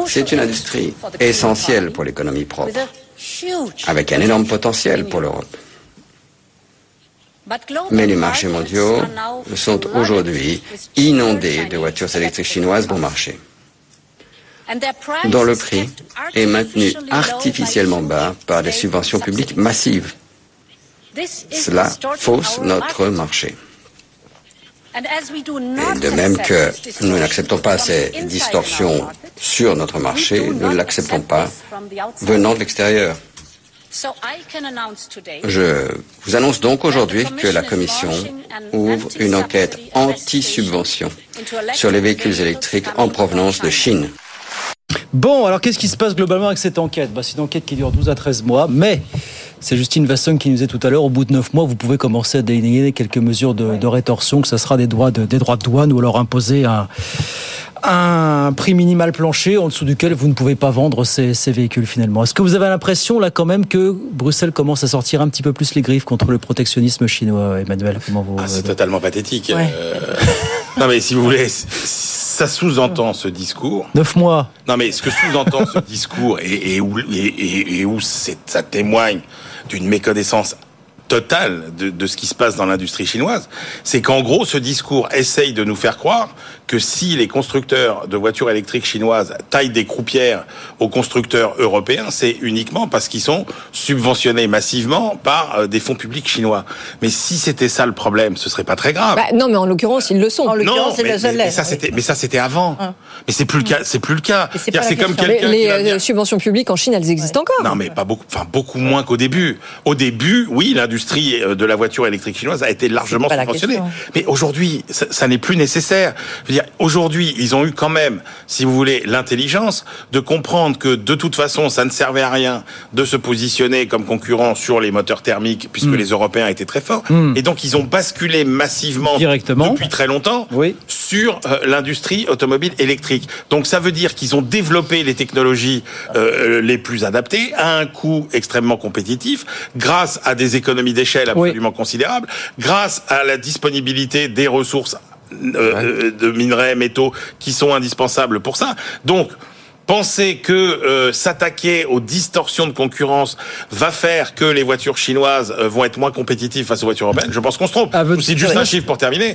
C'est une industrie essentielle pour l'économie propre, avec un énorme potentiel pour l'Europe. Mais les marchés mondiaux sont aujourd'hui inondés de voitures électriques chinoises bon marché, dont le prix est maintenu artificiellement bas par des subventions publiques massives. Cela fausse notre marché. Et de même que nous n'acceptons pas ces distorsions sur notre marché, nous ne l'acceptons pas venant de l'extérieur. Je vous annonce donc aujourd'hui que la Commission ouvre une enquête anti-subvention sur les véhicules électriques en provenance de Chine. Bon, alors qu'est-ce qui se passe globalement avec cette enquête? Bah, C'est une enquête qui dure 12 à 13 mois, mais c'est Justine Vasson qui nous disait tout à l'heure, au bout de 9 mois, vous pouvez commencer à déligner quelques mesures de, rétorsion, que ce sera des droits de, des droits de douane ou alors imposer un, un prix minimal plancher en dessous duquel vous ne pouvez pas vendre ces, ces véhicules finalement. Est-ce que vous avez l'impression là quand même que Bruxelles commence à sortir un petit peu plus les griffes contre le protectionnisme chinois, Emmanuel? Comment vous Ah, c'est totalement pathétique. Euh, non, mais si vous voulez, ça sous-entend ce discours. 9 mois. Non, mais ce que sous-entend ce discours et, et où, et- et- et où c'est- ça témoigne d'une méconnaissance totale de, de ce qui se passe dans l'industrie chinoise, c'est qu'en gros, ce discours essaye de nous faire croire que si les constructeurs de voitures électriques chinoises taillent des croupières aux constructeurs européens, c'est uniquement parce qu'ils sont subventionnés massivement par euh, des fonds publics chinois. Mais si c'était ça le problème, ce serait pas très grave. Bah, non, mais en l'occurrence, ils le sont. En non, l'occurrence, c'est mais, mais- mais ça c'était, mais ça c'était avant. Hein. Mais c'est plus le cas, c'est plus le cas. c'est comme quelqu'un les euh, dire- subventions publiques en Chine, elles existent encore. non, mais pas beaucoup, enfin beaucoup moins qu'au début. Au début, oui, l'industrie euh, de la voiture électrique chinoise a été largement subventionnée. Mais aujourd'hui, ça, ça n'est plus nécessaire. Je veux dire, aujourd'hui, ils ont eu quand même, si vous voulez, l'intelligence de comprendre que de toute façon, ça ne servait à rien de se positionner comme concurrent sur les moteurs thermiques, puisque Mm. les Européens étaient très forts. Mm. Et donc, ils ont basculé massivement Directement. depuis très longtemps sur euh, l'industrie automobile électrique. Donc ça veut dire qu'ils ont développé les technologies euh, les plus adaptées à un coût extrêmement compétitif, grâce à des économies d'échelle absolument considérables, grâce à la disponibilité des ressources euh, de minerais, métaux qui sont indispensables pour ça. Donc Penser que euh, s'attaquer aux distorsions de concurrence va faire que les voitures chinoises euh, vont être moins compétitives face aux voitures européennes, je pense qu'on se trompe. Vous cite juste un chiffre pour terminer.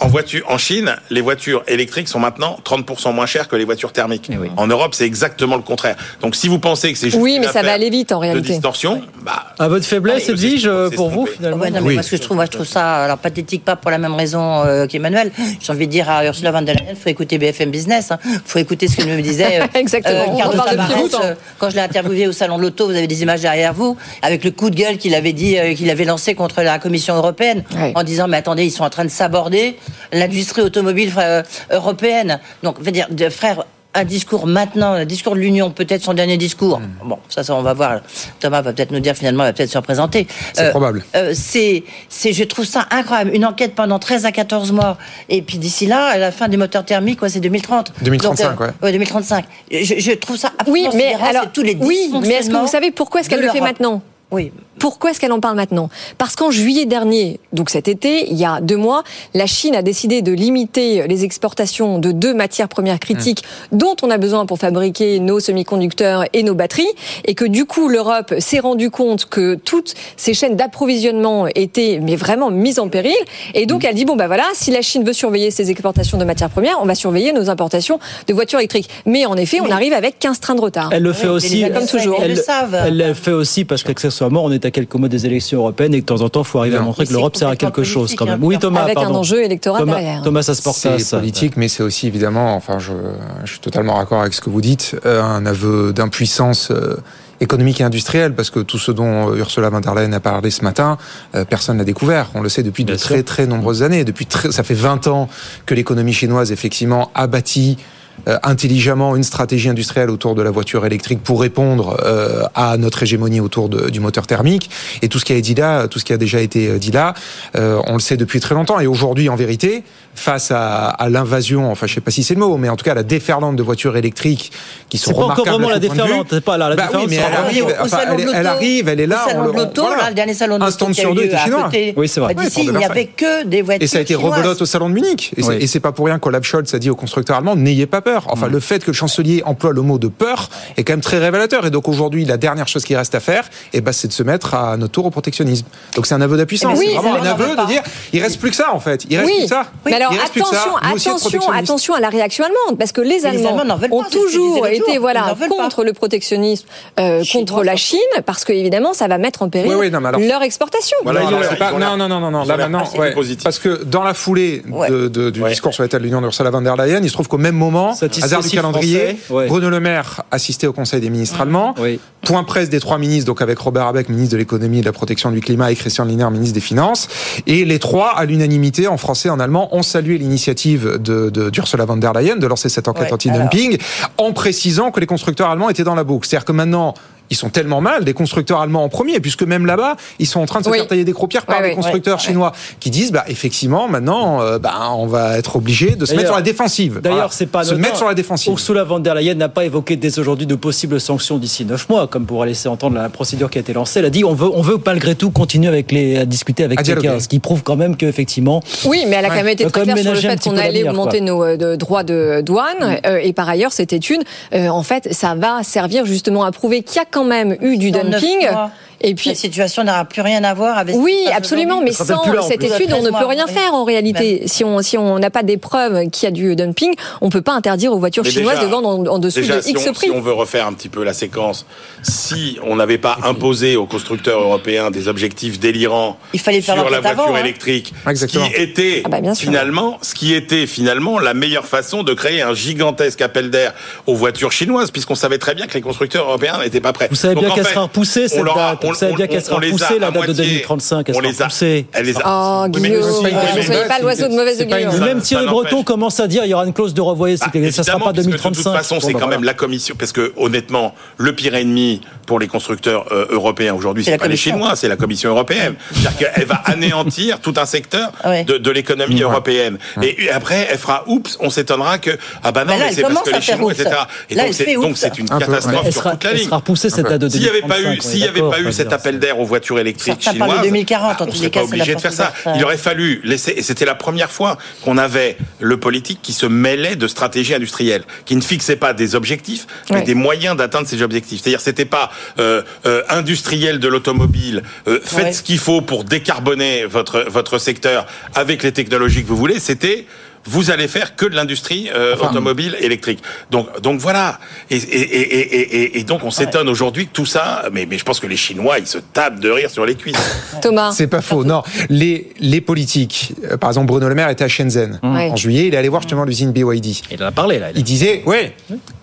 En voiture, en Chine, les voitures électriques sont maintenant 30% moins chères que les voitures thermiques. En Europe, c'est exactement le contraire. Donc, si vous pensez que c'est juste Oui, une mais ça va aller vite en de réalité. distorsion, bah, À votre faiblesse, Edwige, c'est- c'est pour vous, finalement Ouais, non, mais moi, ce que je trouve, moi, je trouve ça alors pathétique, pas pour la même raison euh, qu'Emmanuel. J'ai envie de dire à Ursula von der Leyen, faut écouter BFM Business, hein. faut écouter ce que me disait euh, Exactement, on parle euh, quand je l'ai interviewé au salon de l'auto. Vous avez des images derrière vous, avec le coup de gueule qu'il avait dit, euh, qu'il avait lancé contre la Commission européenne, en disant mais attendez, ils sont en train de saborder l'industrie automobile euh, européenne. Donc, je veux dire, de, frère. Un discours maintenant, le discours de l'Union, peut-être son dernier discours. Hmm. Bon, ça, ça, on va voir. Thomas va peut-être nous dire finalement, il va peut-être se représenter. C'est probable. Euh, c'est, c'est, je trouve ça incroyable. Une enquête pendant 13 à 14 mois. Et puis d'ici là, à la fin des moteurs thermiques, quoi, c'est 2030. 2035, Donc, euh, ouais. 2035. Je, je trouve ça Oui, absolument mais sidérant, alors, tous les oui, mais est-ce que vous savez pourquoi est-ce qu'elle le fait maintenant? Oui. Pourquoi est-ce qu'elle en parle maintenant? Parce qu'en juillet dernier, donc cet été, il y a deux mois, la Chine a décidé de limiter les exportations de deux matières premières critiques dont on a besoin pour fabriquer nos semi-conducteurs et nos batteries, et que du coup l'Europe s'est rendu compte que toutes ces chaînes d'approvisionnement étaient mais vraiment mises en péril, et donc elle dit bon bah voilà, si la Chine veut surveiller ses exportations de matières premières, on va surveiller nos importations de voitures électriques. Mais en effet, on arrive avec 15 trains de retard. Elle le fait aussi, comme toujours. Elle, elle le fait aussi parce qu'accessoirement, on est à quelques mois des élections européennes et que de temps en temps, il faut arriver à montrer que l'Europe sert à quelque chose quand même. Oui, Thomas, Avec un enjeu électoral Thomas, derrière. Thomas Asportas. C'est politique, mais c'est aussi évidemment, enfin, je, je suis totalement d'accord avec ce que vous dites, euh, un aveu d'impuissance euh, économique et industrielle, parce que tout ce dont euh, Ursula von der Leyen a parlé ce matin, euh, personne n'a découvert. On le sait depuis de très très nombreuses années. Depuis très, ça fait 20 ans que l'économie chinoise effectivement a bâti intelligemment une stratégie industrielle autour de la voiture électrique pour répondre euh, à notre hégémonie autour de- du moteur thermique. Et tout ce qui a été dit là, tout ce qui a déjà été euh, dit là, euh, on le sait depuis très longtemps. Et aujourd'hui, en vérité, face à, à l'invasion, enfin je sais pas si c'est le mot, mais en tout cas la déferlante de voitures électriques qui sont C'est pas encore vraiment la déferlante, c'est pas là, la Bah oui, déferlante, mais c'est elle arrive, Au enfin, elle, l'auto, elle arrive, elle est là. Au salon on de l'auto, voilà. là, le dernier salon de Un l'auto stand qui a sur eu deux était chinois. côté. Oui, c'est vrai. Bah, D'ici, il n'y avait que des voitures Et ça a été chinoises. rebelote au salon de Munich. Et c'est- Oui. et c'est pas pour rien qu'Olaf Scholz a dit aux constructeurs allemands n'ayez pas peur. Enfin, le fait que le chancelier emploie le mot de peur est quand même très révélateur. Et donc aujourd'hui, la dernière chose qui reste à faire, eh ben, c'est de se mettre à notre tour au protectionnisme. Donc c'est un aveu d'impuissance. Eh ben oui, c'est vraiment un aveu de dire il reste plus que ça en fait. Il reste oui, plus que ça. mais alors Il reste plus que ça. attention, attention, attention à la réaction allemande, parce que les les Allemands veulent ont pas, toujours été voilà pas. contre le protectionnisme, euh, contre la Chine, parce que évidemment ça va mettre en péril Oui, oui, non, alors- leur exportation. Voilà, Non, non, non, non, non, là maintenant, ouais. parce que dans la foulée Ouais. de- de- du discours sur l'état de l'Union d'Ursula von der Leyen, il se trouve qu'au même moment, hasard du calendrier, ouais. Bruno Le Maire assistait au Conseil des ministres allemands. Oui. Point presse des trois ministres, donc avec Robert Habeck, ministre de l'économie et de la protection du climat, et Christian Lindner, ministre des Finances. Et les trois, à l'unanimité, en français et en allemand, ont salué l'initiative de, de, d'Ursula von der Leyen de lancer cette enquête Ouais, anti-dumping, en précisant que les constructeurs allemands étaient dans la boucle. C'est-à-dire que maintenant, ils sont tellement mal, les constructeurs allemands en premier, puisque même là-bas, ils sont en train de se Oui. faire tailler des croupières par ouais, constructeurs ouais, chinois qui disent, bah, effectivement, maintenant, euh, bah, on va être obligé de se mettre sur la défensive. D'ailleurs, Voilà. c'est pas se mettre sur la défensive. Ursula von der Leyen n'a pas évoqué dès aujourd'hui de possibles sanctions d'ici 9 mois, comme pour laisser entendre la procédure qui a été lancée. Elle a dit on veut, on veut malgré tout continuer avec les, à discuter avec. Pékin, ce qui prouve quand même qu'effectivement. Oui, mais elle a quand même été très quand même claire sur le fait qu'on allait augmenter quoi. nos euh, de- droits de douane. euh, et par ailleurs, cette étude, euh, en fait, ça va servir justement à prouver qu'il y a quand quand même eu du dumping. Et puis la situation n'aura plus rien à voir avec. Oui, absolument, mais sans cette étude, on ne peut rien faire en réalité. Si on si on n'a pas des preuves qu'il y a du dumping, on peut pas interdire aux voitures chinoises de vendre en, dessous de X prix. Si on veut refaire un petit peu la séquence, si on n'avait pas imposé aux constructeurs européens des objectifs délirants sur la voiture hein. électrique, qui était ah bah, finalement ce qui était finalement la meilleure façon de créer un gigantesque appel d'air aux voitures chinoises, puisqu'on savait très bien que les constructeurs européens n'étaient pas prêts. Vous savez bien qu'elle sera repoussée cette date. Vous savez bien qu'elle sera repoussée la date de 2035. Elle sera repoussée. Elle les a. Oh, Guillaume, ne pas l'oiseau de mauvaise. Même Thierry Breton commence à dire qu'il y aura une clause de revoyer. Bah, ça ne sera pas 2035. De toute façon, c'est quand bah, même la Commission. Parce que honnêtement, le pire ennemi pour les constructeurs euh, européens aujourd'hui, c'est pas les Chinois, c'est la Commission européenne. C'est-à-dire qu'elle va anéantir tout un secteur ah de l'économie européenne. Et après, elle fera oups, on s'étonnera que ah bah non, bah mais c'est parce que les Chinois, etc. Et donc c'est une catastrophe sur toute la ligne. Elle sera repoussée s'il n'y avait pas eu, cet appel d'air aux voitures électriques 2040, on pas obligé de faire ça. Il aurait fallu laisser. Et c'était la première fois qu'on avait le politique qui se mêlait de stratégie industrielle, qui ne fixait pas des objectifs, mais des moyens d'atteindre ces objectifs. C'est-à-dire, c'était pas euh, euh, industriel de l'automobile. Euh, faites ce qu'il faut pour décarboner votre votre secteur avec les technologies que vous voulez. C'était vous allez faire que de l'industrie euh, automobile électrique. Donc, donc voilà. Et, donc on s'étonne aujourd'hui que tout ça, mais, je pense que les Chinois, ils se tapent de rire sur les cuisses. Thomas. C'est pas faux. Non, les, les politiques, euh, par exemple Bruno Le Maire était à Shenzhen mmh. en juillet, il est allé voir justement l'usine BYD. Il en a parlé là. Il, disait, oui.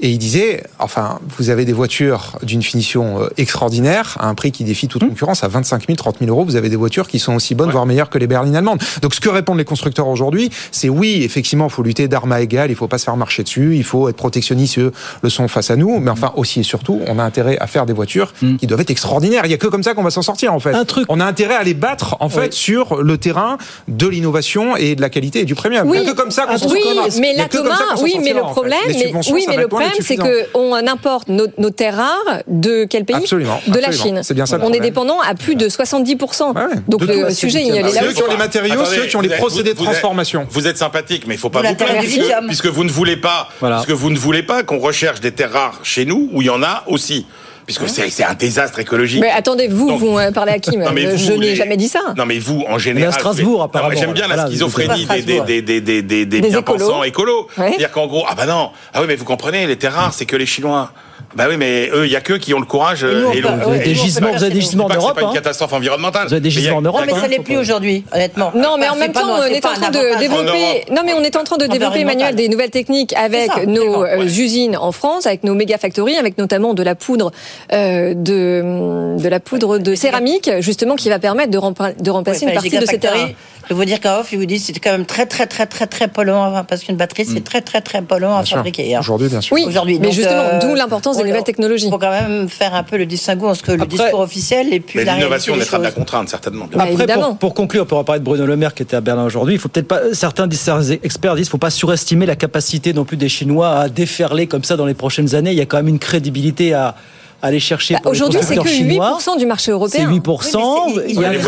Et il disait, enfin, vous avez des voitures d'une finition euh, extraordinaire, à un prix qui défie toute mmh. concurrence, à 25 000, 30 000 euros, vous avez des voitures qui sont aussi bonnes, voire meilleures que les berlines allemandes. Donc ce que répondent les constructeurs aujourd'hui, c'est oui, effectivement, il faut lutter d'armes à égales, il ne faut pas se faire marcher dessus, il faut être protectionniste, eux le sont face à nous, mais enfin, aussi et surtout, on a intérêt à faire des voitures mm. qui doivent être extraordinaires. Il n'y a que comme ça qu'on va s'en sortir, en fait. Un truc... On a intérêt à les battre, en fait, sur le terrain de l'innovation et de la qualité et du premium. Oui. Il n'y a que comme ça qu'on s'en oui, sortira. Mais là, oui, mais le problème, oui, mais le problème, c'est qu'on importe nos, nos, terres rares de quel pays? Absolument, De la Chine. C'est bien ça. On est dépendant à plus de 70%. Donc le sujet, il y a les Ceux qui ont les matériaux, ceux qui ont les procédés de transformation. Vous êtes sympathique mais il ne faut pas vous, plaindre puisque, puisque, vous ne voulez pas, puisque vous ne voulez pas qu'on recherche des terres rares chez nous où il y en a aussi puisque c'est un désastre écologique. Mais attendez, vous, vous hein, parlez à qui vous, Je n'ai jamais dit ça. Non, mais vous, en général. Mais à Strasbourg, apparemment. J'aime bien la schizophrénie des, des, des, des, des, des, bien-pensants écolos. C'est-à-dire qu'en gros, ah bah non, ah oui, mais vous comprenez, les terres rares, c'est que les Chinois. Bah oui, mais eux, il y a qu'eux qui ont le courage. Et nous, euh, et vous, avez des gisements, en Europe. C'est pas une hein. catastrophe environnementale. Vous avez des gisements en Non, mais hein. ça l'est plus aujourd'hui, honnêtement. Non, mais en même temps, on est en train de développer. Non, mais on est en train de ah, bah, développer, Emmanuel, des nouvelles techniques avec nos euh, usines en France, avec nos méga factories, avec notamment de la poudre euh, de de la poudre de céramique, justement, qui va permettre de, remplacer une partie de ces terrains. Je vous dire qu'en off, ils vous disent c'est quand même très très très très très polluant parce qu'une batterie c'est mm. très très très polluant à fabriquer. Hein. Aujourd'hui, bien sûr. Oui, aujourd'hui. Mais justement, d'où l'importance il faut quand même faire un peu le distinguo entre le discours officiel et puis mais l'innovation naîtra de la contrainte certainement. Bien. Après, pour, pour, conclure, pour de Bruno Le Maire qui était à Berlin aujourd'hui, il faut peut-être pas certains experts disent, qu'il ne faut pas surestimer la capacité non plus des Chinois à déferler comme ça dans les prochaines années. Il y a quand même une crédibilité à aller chercher. Bah, Aujourd'hui, c'est que 8% chinois. du marché européen. C'est 8%. Oui, il, y a un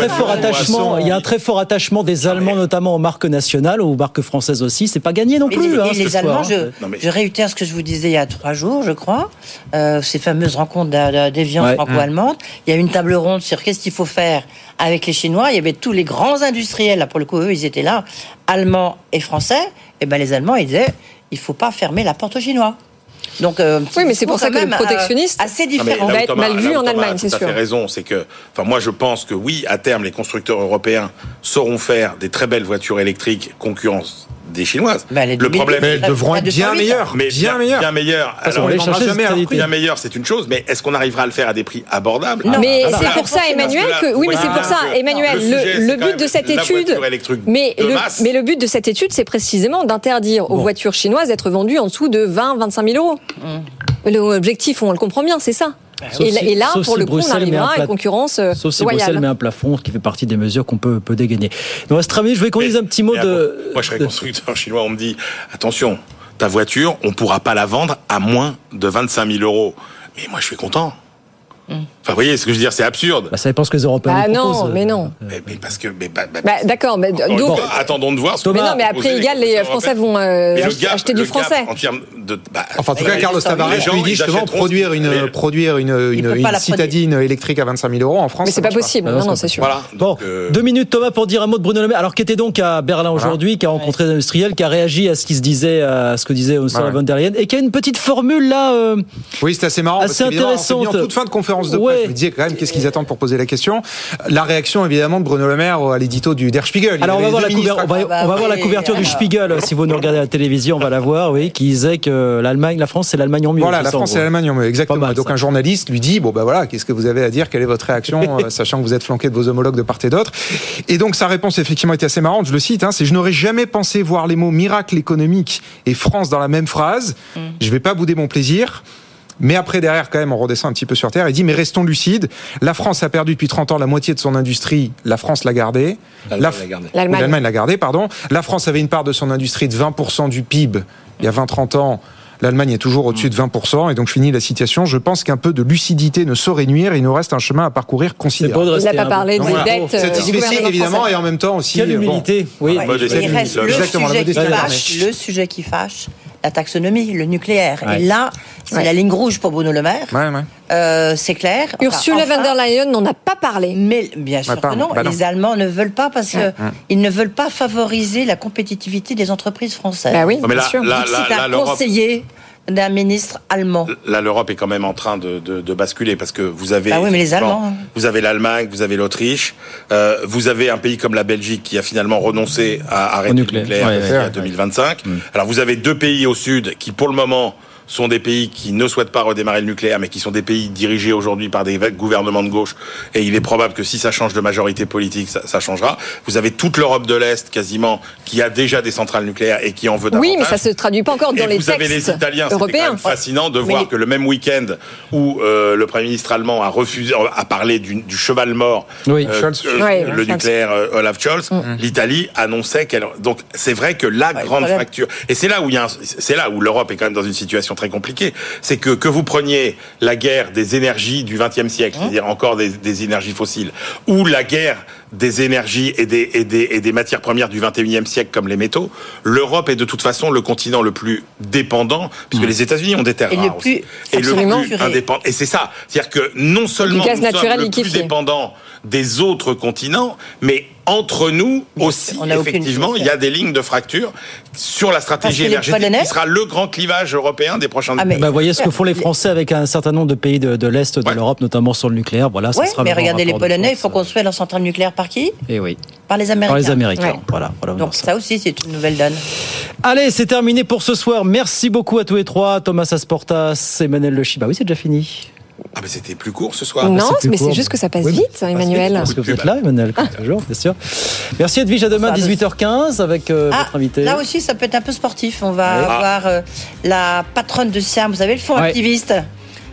très fort attachement. Des Allemands, notamment aux marques nationales, aux marques françaises aussi. C'est pas gagné non plus. Hein, hein. Mais, et les Allemands, soir, je, réitère ce que je vous disais il y a trois jours, je crois, euh, ces fameuses rencontres d'Evian ouais. franco-allemande. Il y a une table ronde sur qu'est-ce qu'il faut faire avec les Chinois. Il y avait tous les grands industriels. Là, pour le coup, eux, ils étaient là, allemands et français. Et ben les Allemands, ils disaient, il faut pas fermer la porte aux Chinois. Donc, euh, oui, mais c'est pour ça que le euh, protectionniste assez différent. Va être mal vu en Allemagne, hein, c'est sûr. Tout raison. C'est que, enfin, moi, je pense que oui, à terme, les constructeurs européens sauront faire des très belles voitures électriques concurrence des Chinoises. Le problème, mais elles devront être bien meilleures. Bien, meilleures. Bien meilleures. Alors, on les vendra jamais à. Bien meilleures, c'est une chose, mais est-ce qu'on arrivera à le faire à des prix abordables non. Mais c'est pour ça, Emmanuel, que oui, mais c'est pour ça, Emmanuel, le, but de cette étude, mais le but de cette étude, c'est précisément d'interdire aux voitures chinoises d'être vendues en dessous de 20, 25 000 euros. L'objectif, on le comprend bien, c'est ça. Ben Et, si, là, pour le coup, on arrivera à une concurrence euh, Sauf si loyale. Bruxelles met un plafond qui fait partie des mesures qu'on peut, peut dégainer. Donc, Astrami, je voulais qu'on dise un petit mot de... Ah moi, je serais constructeur chinois, on me dit, attention, ta voiture, on ne pourra pas la vendre à moins de 25 000 euros. Mais moi, je suis content. Enfin, vous voyez ce que je veux dire, c'est absurde. Bah, ça dépend ce que les Européens Ah non, proposent. mais non. Mais, mais parce que, mais, bah, bah, D'accord, mais donc. attendons de voir. ce Mais qu'on non, mais après, les égal, les. Français vont euh, Mais le ach- gap- acheter le du gap français. En termes de. bah, Enfin, en tout cas, Carlos Tavares lui dit justement produire une, mais- produire une, une, citadine électrique à 25 000 euros en France. Mais c'est pas possible. Non, c'est non, c'est sûr. Voilà. Bon, euh, deux minutes Thomas pour dire un mot de Bruno Le Maire, alors qui était donc à Berlin aujourd'hui, qui a rencontré des industriels, qui a réagi à ce qui se disait, à ce que disait Ursula von der Leyen, et qui a une petite formule là. euh, Oui, c'est assez marrant. Assez intéressante. En toute fin de conférence de presse, Ouais. je me disais quand même qu'est-ce qu'ils attendent pour poser la question. La réaction évidemment de Bruno Le Maire à l'édito du Der Spiegel. Alors on va voir la, couver- ministres on va, à- on va voir la oui, couverture du. Spiegel. Si vous nous regardez à la télévision, on va la voir. Oui, qui disait que l'Allemagne, la France, c'est l'Allemagne en mieux. Voilà, c'est la France et gros. l'Allemagne, en mieux, exactement. Mal, Donc ça. un journaliste lui dit bon ben voilà, qu'est-ce que vous avez à dire? Quelle est votre réaction, euh, sachant que vous êtes flanqué de vos homologues de part et d'autre Et donc sa réponse effectivement était assez marrante. Je le cite, hein, c'est je n'aurais jamais pensé voir les mots miracle économique et France dans la même phrase. Mm. Je vais pas bouder mon plaisir. Mais après, derrière, quand même, on redescend un petit peu sur Terre. Il dit, mais restons lucides. La France a perdu depuis 30 ans la moitié de son industrie. La France l'a gardée. L'Allemagne La- gardée. pardon. La France avait une part de son industrie de 20% du PIB il y a 20-30 ans. L'Allemagne est toujours au-dessus de 20%. Et donc, je finis la citation. Je pense qu'un peu de lucidité ne saurait nuire. Il nous reste un chemin à parcourir considérable. beau de Il n'a pas parlé des voilà. dettes euh, Satisfait évidemment, français. et en même temps aussi. Quelle euh, bon. humilité. Oui, Ouais, Modeste. il reste le Exactement, la sujet qui fâche, le sujet qui fâche, la taxonomie, le nucléaire. Ouais. Et là, c'est Ouais. la ligne rouge pour Bruno Le Maire. Ouais, ouais. Euh, c'est clair. Enfin, Ursula enfin, von der Leyen n'en a pas parlé. Mais bien sûr que non, bah non. les Allemands ne veulent pas parce qu'ils ne veulent pas favoriser la compétitivité des entreprises françaises. Bah oui, Non, mais bien là- sûr. là- là, un conseiller d'un ministre allemand. Là, l'Europe est quand même en train de, de, de basculer parce que vous avez. Ah oui, mais les Allemands. Vous avez l'Allemagne, vous avez l'Autriche, euh, vous avez un pays comme la Belgique qui a finalement renoncé à arrêter le nucléaire. nucléaire, Ouais, d'ici ouais, à ouais. 2025. Mm. Alors vous avez deux pays au sud qui, pour le moment, sont des pays qui ne souhaitent pas redémarrer le nucléaire, mais qui sont des pays dirigés aujourd'hui par des gouvernements de gauche. Et il est probable que si ça change de majorité politique, ça, ça changera. Vous avez toute l'Europe de l'Est, quasiment, qui a déjà des centrales nucléaires et qui en veut davantage. Oui, mais ça se traduit pas encore dans Et les vous avez les Italiens, quand européens. même fascinant de Mais voir les- que le même week-end où euh, le Premier ministre allemand a refusé, a parlé du, du cheval mort, Oui. euh, Scholz. euh, Ouais, le Scholz. nucléaire euh, Olaf Scholz, l'Italie annonçait qu'elle. Donc c'est vrai que la Ouais, grande fracture, et c'est là où il y a, un- c'est là où l'Europe est quand même dans une situation très compliquée, c'est que que vous preniez la guerre des énergies du XXe siècle, c'est-à-dire encore des, des énergies fossiles, ou la guerre des énergies et des, et des, et des matières premières du 21e siècle comme les métaux, l'Europe est de toute façon le continent le plus dépendant, puisque les États-Unis ont des terres Et le rares plus- aussi. et le plus indépendant. Et c'est ça, c'est-à-dire que non seulement nous sommes le plus liquéfié. dépendant des autres continents, mais entre nous aussi, on effectivement, il y a des lignes de fracture sur la stratégie énergétique Polonais- qui sera le grand clivage européen des prochains Ah, mais- Bah, voyez ce que font les Français avec un certain nombre de pays de, l'Est de Ouais. l'Europe, notamment sur le nucléaire. Voilà, ça sera mais le regardez les Polonais, il faut construire leur centrale nucléaire par qui? Eh oui, Par les Américains. par les Américains. Ouais. Voilà, voilà. Donc ça aussi, c'est une nouvelle donne. Allez, c'est terminé pour ce soir. Merci beaucoup à tous les trois. Thomas Asportas, Emmanuel Le Chi. Bah oui, c'est déjà fini. Ah, mais c'était plus court ce soir. Non, c'est plus mais c'est juste que ça passe Oui, vite, Emmanuel. Parce que vous êtes là, Emmanuel, comme toujours, bien sûr. Merci Edwige, à demain, Bonsoir, 18h15, avec euh, Ah, votre invité. là aussi, ça peut être un peu sportif. On va Ouais. avoir euh, la patronne de Siam, vous savez, le fonds Ouais. activiste,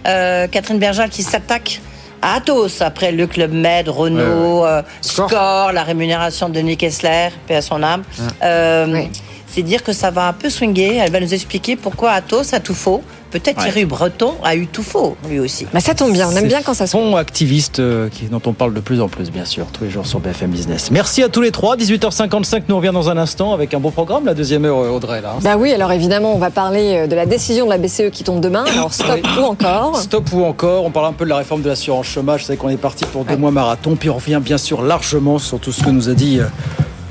euh, Catherine Berger, qui s'attaque Athos après le Club Med, Renault, euh, Score. Score, la rémunération de Denis Kessler, paix à son âme. Euh. C'est dire que ça va un peu swinguer. Elle va nous expliquer pourquoi Athos a tout faux. Peut-être Ouais. Thierry Breton a eu tout faux, lui aussi. Bah, ça tombe bien, on aime bien quand ça se Fonds activiste euh, qui, dont on parle de plus en plus, bien sûr, tous les jours sur BFM Business. Merci à tous les trois. 18h55, nous on revient dans un instant avec un beau programme, la deuxième heure, euh, Audrey. Là. Bah oui, alors évidemment, on va parler euh, de la décision de la BCE qui tombe demain. Alors stop ou encore Stop ou encore, on parle un peu de la réforme de l'assurance chômage. Vous savez qu'on est parti pour deux mois marathon, puis on revient bien sûr largement sur tout ce que nous a dit euh,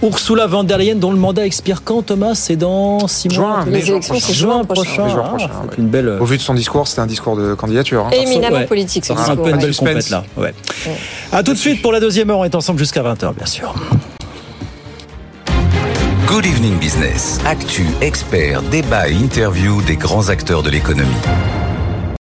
Ursula von der Leyen, dont le mandat expire quand, Thomas? C'est dans six mois Juin, Les juin élections, prochain. c'est juin prochain. Mai, juin Ah, prochain, c'est ouais. une belle. Au vu de son discours, c'était un discours de candidature. hein. Éminemment Ouais. politique, ce sera un discours. peu une ouais. belle Suspense. compète là. Ouais. À tout de suite pour la deuxième heure. On est ensemble jusqu'à 20h, bien sûr. Good Evening Business. Actu, experts, débat et interview des grands acteurs de l'économie.